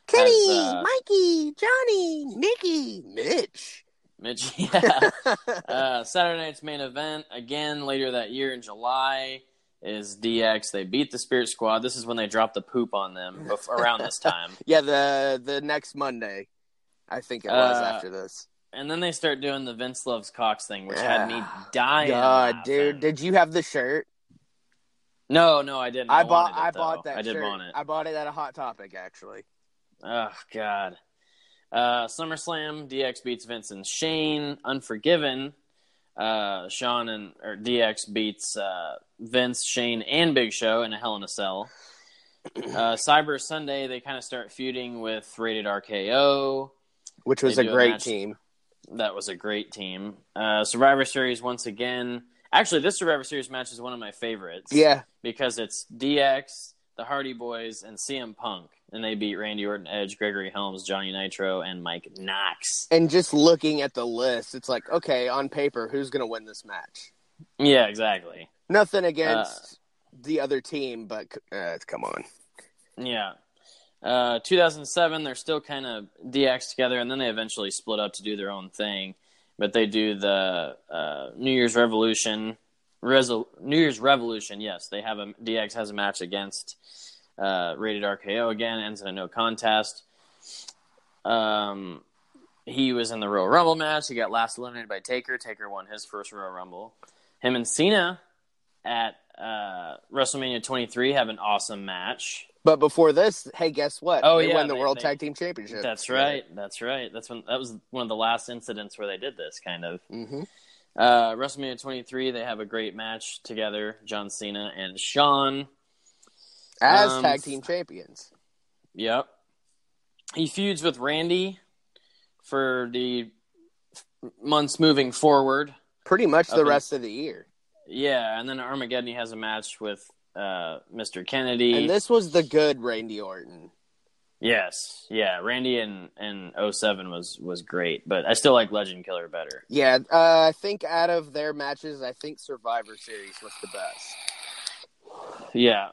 Kenny, Has, uh, Mikey, Johnny, Nikki, Mitch. Mitch, yeah. uh, Saturday night's main event again later that year in July is DX. They beat the Spirit Squad. This is when they dropped the poop on them bef- around this time. yeah, the the next Monday, I think it was Uh, after this. And then they start doing the Vince loves Cox thing, which had me Ah, dying. God, laughing. dude, did you have the shirt? No, no, I didn't. I, I, bought. it, I bought that. I did shirt. want it. I bought it at a Hot Topic, actually. Oh God. Uh, SummerSlam, DX beats Vince and Shane. Unforgiven, uh, Shawn and or DX beats uh, Vince, Shane, and Big Show in a Hell in a Cell. Uh, Cyber Sunday, they kind of start feuding with Rated RKO. Which was a do a great team. That was a great team. Uh, Survivor Series once again. Actually, this Survivor Series match is one of my favorites. Yeah, because it's DX, the Hardy Boys, and CM Punk, and they beat Randy Orton, Edge, Gregory Helms, Johnny Nitro, and Mike Knox. and just looking at the list, it's like, okay, on paper, who's going to win this match? Yeah, exactly. Nothing against the other team, but uh, come on. Yeah. Uh, 2007, they're still kind of DX together, and then they eventually split up to do their own thing. But they do the uh, New Year's Revolution, Resol- New Year's Revolution. Yes, they have a DX has a match against uh, Rated RKO again, ends in a no contest. Um, he was in the Royal Rumble match. He got last eliminated by Taker. Taker won his first Royal Rumble. Him and Cena at uh, WrestleMania 23 have an awesome match. But before this, hey, guess what? Oh, they yeah, won the they- World they- Tag Team Championship. That's right. That's right. That's when that was one of the last incidents where they did this kind of. hmm Uh, WrestleMania 23, they have a great match together, John Cena and Shawn. As Um, tag team champions. Yep. He feuds with Randy for the months moving forward. Pretty much the in- rest of the year. Yeah, and then Armageddon he has a match with uh, Mr. Kennedy. And this was the good Randy Orton. yes, yeah, Randy and and 07 was was great, but I still like Legend Killer better. Yeah, uh, I think out of their matches, I think Survivor Series was the best. Yeah.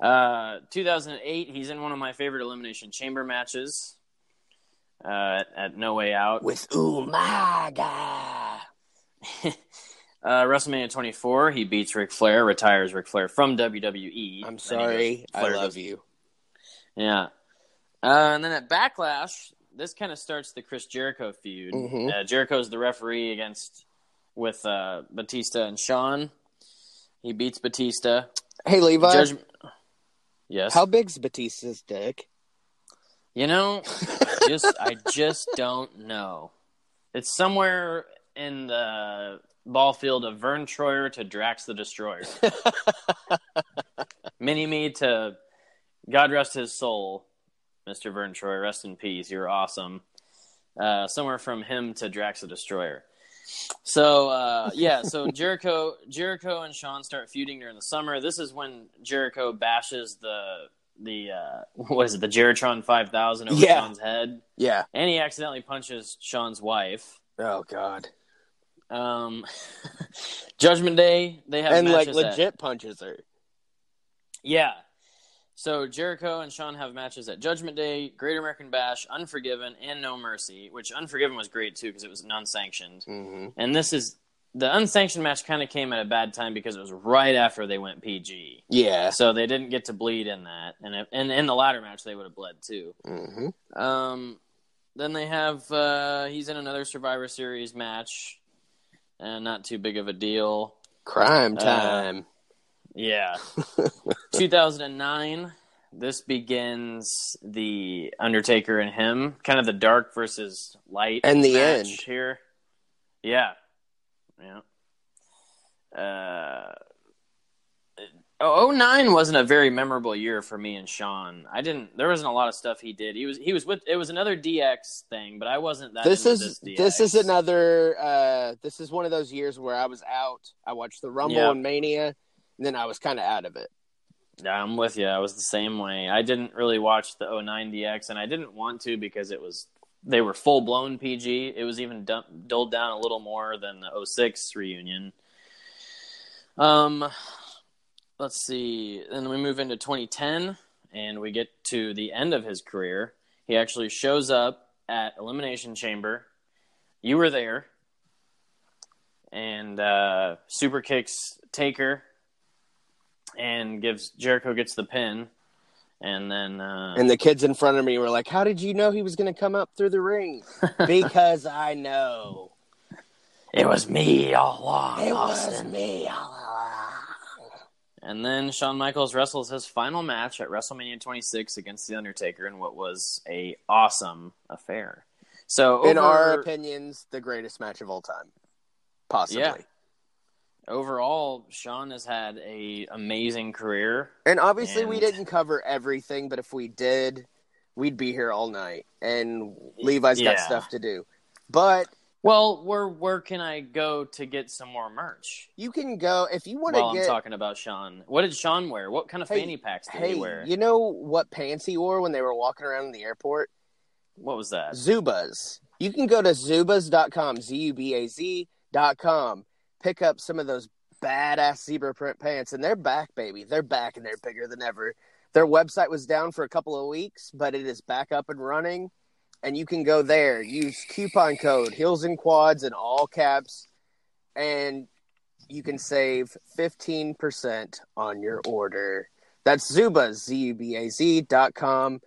Uh, 2008, he's in one of my favorite Elimination Chamber matches uh, at, at No Way Out. With Umaga. Uh, WrestleMania 24, he beats Ric Flair, retires Ric Flair from WWE. I'm sorry. goes- I love goes- you. Yeah. Uh, and then at Backlash, this kind of starts the Chris Jericho feud. Mhm. Uh, Jericho's the referee against with uh, Batista and Shawn. He beats Batista. Hey, Levi. Judgment. Yes. How big's Batista's dick? You know, just I just don't know. It's somewhere in the ball field of Verne Troyer to Drax the Destroyer. Mini me to God rest his soul, Mr. Verne Troyer. Rest in peace. You're awesome. Uh, somewhere from him to Drax the Destroyer. So uh, yeah, so Jericho, Jericho and Shawn start feuding during the summer. This is when Jericho bashes the the uh, what is it, the Jeritron five thousand over Yeah. Shawn's head, Yeah. and he accidentally punches Shawn's wife. Oh God. Um, Judgment Day, they have And like matches at- legit punches her. yeah. So Jericho and Shawn have matches at Judgment Day, Great American Bash, Unforgiven, and No Mercy. Which Unforgiven was great too because it was non-sanctioned. Mm-hmm. And this is the unsanctioned match kind of came at a bad time because it was right after they went PG. Yeah. So they didn't get to bleed in that, and if, and in the latter match they would have bled too. Mm-hmm. Um, then they have uh, he's in another Survivor Series match, and not too big of a deal. Crime Uh, time. Yeah. 2009. This begins the Undertaker and him, kind of the dark versus light, And the end. here. Yeah, yeah. Uh, 09 wasn't a very memorable year for me and Shawn. I didn't. There wasn't a lot of stuff he did. He was he was with. It was another DX thing, but I wasn't that. this is this, this, is another uh this is one of those years where I was out. I watched the Rumble Yep. and Mania, and then I was kind of out of it. Yeah, I'm with you. I was the same way. I didn't really watch the 09 DX, and I didn't want to because it was they were full blown PG. It was even dulled down a little more than the 06 reunion. Um, let's see. Then we move into 2010, and we get to the end of his career. He actually shows up at Elimination Chamber. You were there, and uh, super kicks Taker and gives Jericho gets the pin, and then uh, And the kids in front of me were like, "How did you know he was going to come up through the ring?" because I know it was me all along. it was Austin. me all along. And then Shawn Michaels wrestles his final match at WrestleMania 26 against The Undertaker in what was a awesome affair. So In our opinions, the greatest match of all time, possibly. Yeah. overall, Shawn has had a amazing career. And obviously, we didn't cover everything, but if we did, we'd be here all night. And Levi's got stuff to do. But Well, where where can I go to get some more merch? you can go if you want to. While to I'm talking about Shawn, what did Shawn wear? What kind of Hey, fanny packs did hey, he wear? you know what pants he wore when they were walking around in the airport? What was that? Zubaz. You can go to zubaz.com, Z U B A Z.com, pick up some of those badass zebra print pants, and they're back, baby. They're back and they're bigger than ever. Their website was down for a couple of weeks, but it is back up and running. And you can go there, use coupon code Heels and Quads in all caps, and you can save 15% on your order. That's Zubaz, Z U B A Z dot com.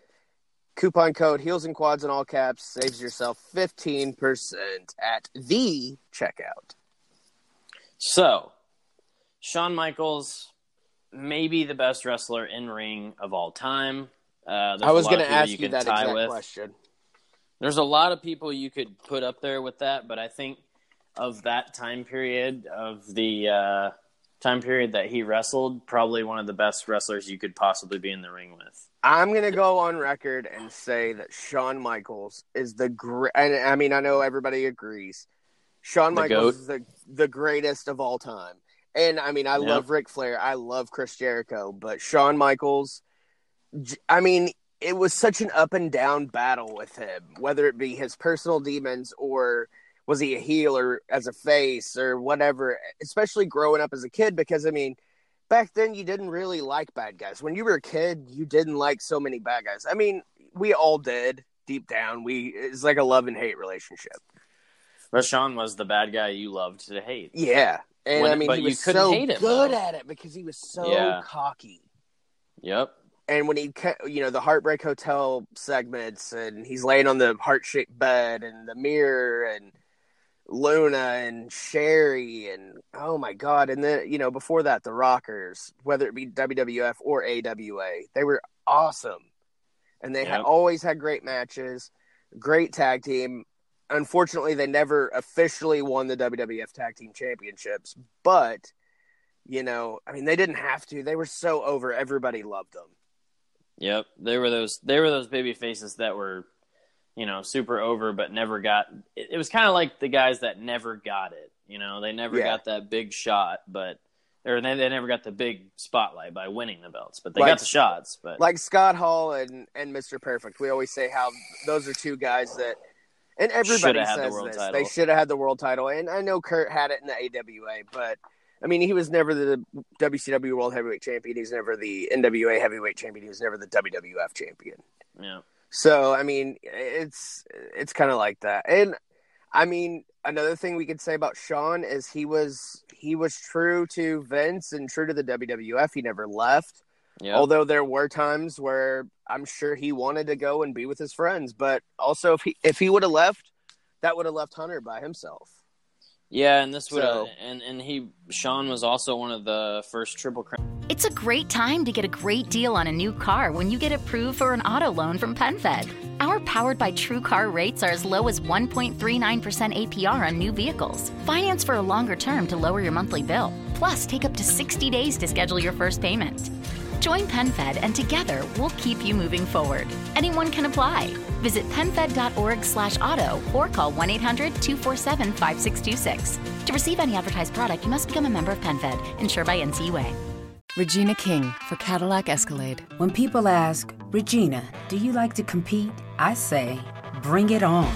Coupon code Heels and Quads in all caps saves yourself 15% at the checkout. So, Shawn Michaels, maybe the best wrestler in ring of all time. Uh, I was going to ask you could that exact with. question. There's a lot of people you could put up there with that, but I think of that time period of the uh, time period that he wrestled, probably one of the best wrestlers you could possibly be in the ring with. I'm gonna go on record and say that Shawn Michaels is the great. And I mean, I know everybody agrees. Shawn The Michaels GOAT. is the the greatest of all time. And I mean, I Yep. love Ric Flair. I love Chris Jericho, but Shawn Michaels. I mean, it was such an up and down battle with him, whether it be his personal demons or was he a heel or as a face or whatever. Especially growing up as a kid, because I mean, back then you didn't really like bad guys. When you were a kid, you didn't like so many bad guys. I mean, we all did deep down. We it's like a love and hate relationship. Shawn was the bad guy you loved to hate. Yeah. And When- I mean, but he you was couldn't so hate him, good though. at it because he was so Yeah. cocky. Yep. And when he, you know, the Heartbreak Hotel segments, and he's laying on the heart shaped bed, and the mirror, and Luna, and Sherri, and oh my God. And then, you know, before that, the Rockers, whether it be WWF or AWA, they were awesome. And they had always had great matches, great tag team. Unfortunately, they never officially won the WWF Tag Team Championships, but you know, I mean, they didn't have to. They were so over. Everybody loved them. Yep. They were those they were those baby faces that were, you know, super over but never got it, it was kind of like the guys that never got it. You know, they never Yeah. got that big shot, but or they, they never got the big spotlight by winning the belts, but they Like- got the shots. But Like Scott Hall and and Mr. Perfect. We always say how those are two guys that, and everybody had the says this. title. They should have had the world title. And I know Curt had it in the AWA, but I mean, he was never the WCW World Heavyweight Champion. He was never the NWA Heavyweight Champion. He was never the WWF Champion. yeah. So I mean, it's it's kind of like that. And I mean, another thing we could say about Shawn is he was he was true to Vince and true to the WWF. He never left. Yep. Although there were times where I'm sure he wanted to go and be with his friends, but also if he if he would have left, that would have left Hunter by himself. Yeah, and this would So- and and he Shawn was also one of the first triple crown. It's a great time to get a great deal on a new car when you get approved for an auto loan from PenFed. Our powered by True Car rates are as low as 1.39% APR on new vehicles. Finance for a longer term to lower your monthly bill. Plus, take up to 60 days to schedule your first payment. Join PenFed and together we'll keep you moving forward. Anyone can apply. Visit penfed.org slash auto or call 1-800-247-5626. To receive any advertised product, you must become a member of PenFed, insured by NCUA. Regina King for Cadillac Escalade. When people ask, Regina, do you like to compete? I say, bring it on.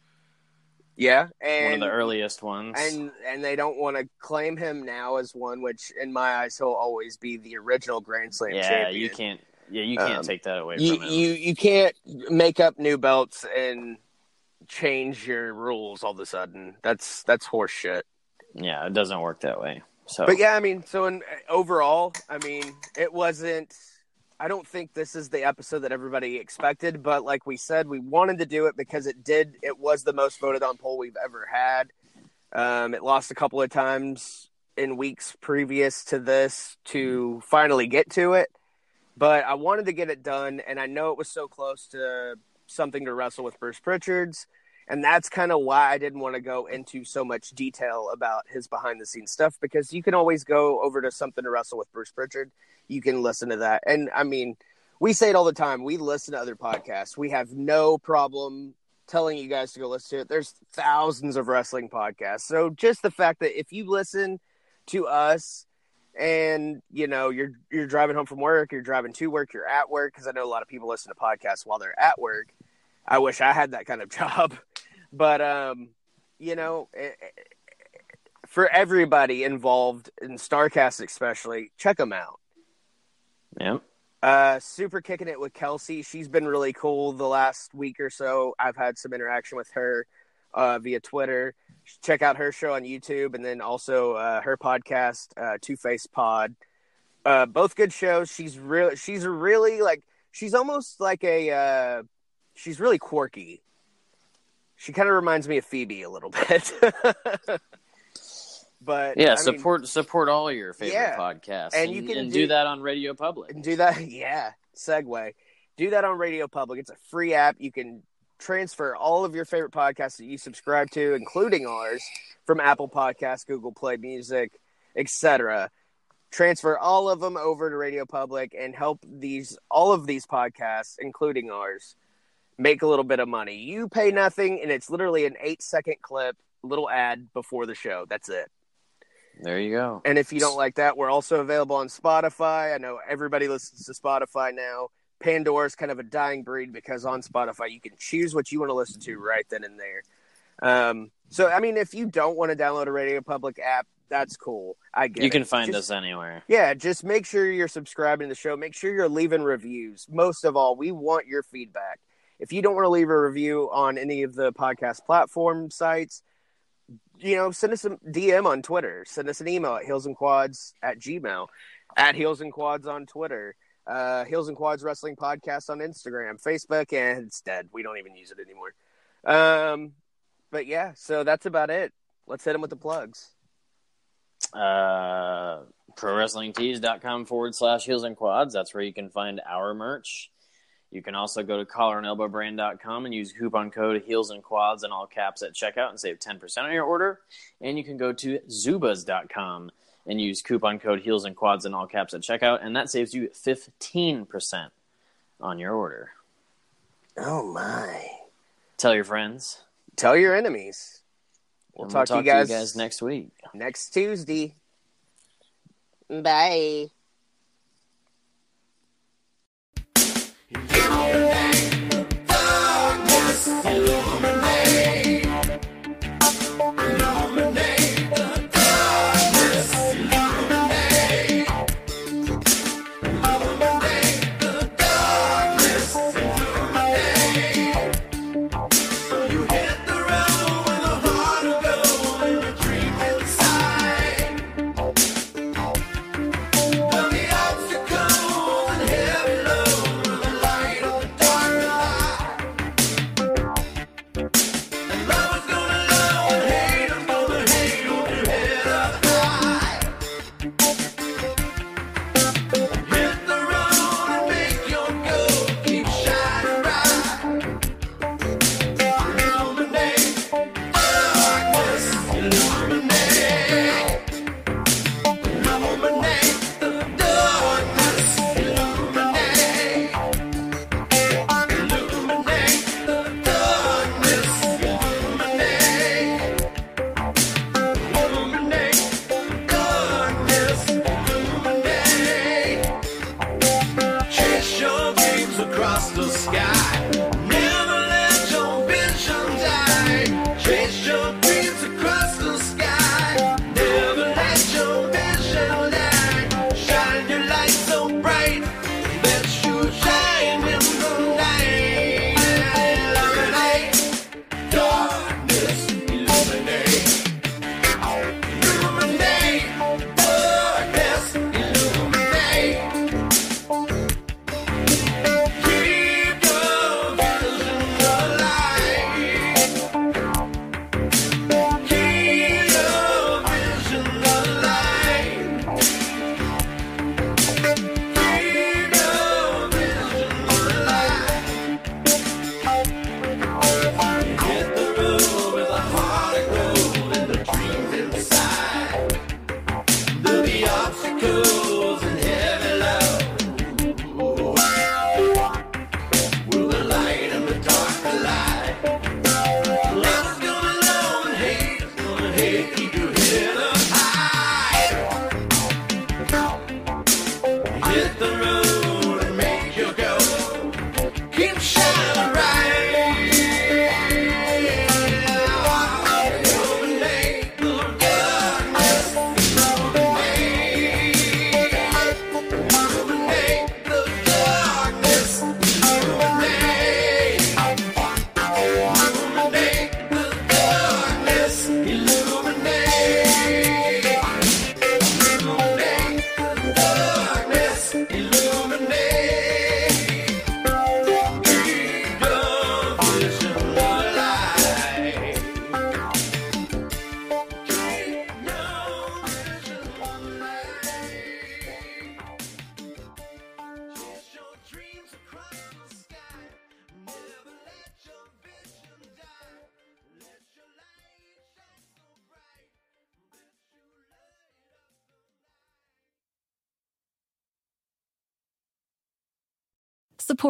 Yeah, and one of the earliest ones. and and they don't want to claim him now as one, which in my eyes he'll always be the original Grand Slam yeah, champion. you can't. Yeah, you can't Um, take that away you him. you you can't make up new belts and change your rules all of a sudden. That's that's horseshit. yeah, it doesn't work that way. So, But yeah, I mean, so in overall, I mean, it wasn't. I don't think this is the episode that everybody expected, but like we said, we wanted to do it because it did. It was the most voted on poll we've ever had. Um, it lost a couple of times in weeks previous to this to finally get to it, but I wanted to get it done, and I know it was so close to something to wrestle with Bruce Prichard's. And that's kind of why I didn't want to go into so much detail about his behind the scenes stuff because you can always go over to something to wrestle with Bruce Prichard. You can listen to that. And I mean, we say it all the time. We listen to other podcasts. We have no problem telling you guys to go listen to it. There's thousands of wrestling podcasts. So just the fact that if you listen to us and you know you're you're driving home from work, you're driving to work, you're at work because I know a lot of people listen to podcasts while they're at work. I wish I had that kind of job. But um, you know, it, for everybody involved in Starrcast, especially, check them out. yeah, Uh, super kicking it with Kelsey. She's been really cool the last week or so. I've had some interaction with her uh, via Twitter. Check out her show on YouTube, and then also uh, her podcast, uh, Two Face Pod. Uh, both good shows. She's really, she's really like, she's almost like a, uh, she's really quirky. She kind of reminds me of Phoebe a little bit. but Yeah, I mean, support support all your favorite Yeah. podcasts, And and, you can and do- do that on Radio Public. And do that. Yeah, segue. Do that on Radio Public. It's a free app. You can transfer all of your favorite podcasts that you subscribe to, including ours, from Apple Podcasts, Google Play Music, etc. Transfer all of them over to Radio Public and help these all of these podcasts, including ours, make a little bit of money. You pay nothing, and it's literally an eight second clip, little ad before the show. That's it. There you go. And if you don't like that, we're also available on Spotify. I know everybody listens to Spotify now. Pandora is kind of a dying breed because on Spotify you can choose what you want to listen to right then and there. Um, so, I mean, if you don't want to download a Radio Public app, that's cool. I get You it. can find Just- us anywhere. Yeah, just make sure you're subscribing to the show. Make sure you're leaving reviews. Most of all, we want your feedback. If you don't want to leave a review on any of the podcast platform sites, you know, send us a DM on Twitter. Send us an email at heelsandquads at gmail, at heels and quads on Twitter, uh, heels and quads wrestling podcast on Instagram, Facebook, and it's dead. We don't even use it anymore. Um, but yeah, so that's about it. Let's hit them with the plugs. uh, prowrestlingtees.com forward slash heels and quads. That's where you can find our merch. You can also go to collarandelbowbrand.com and use coupon code heels and quads in all caps at checkout and save 10% on your order. And you can go to zubaz.com and use coupon code heels and quads in all caps at checkout, and that saves you 15% on your order. Oh my! Tell your friends. Tell your enemies. We'll and talk, to you guys, next week. next Tuesday. Bye.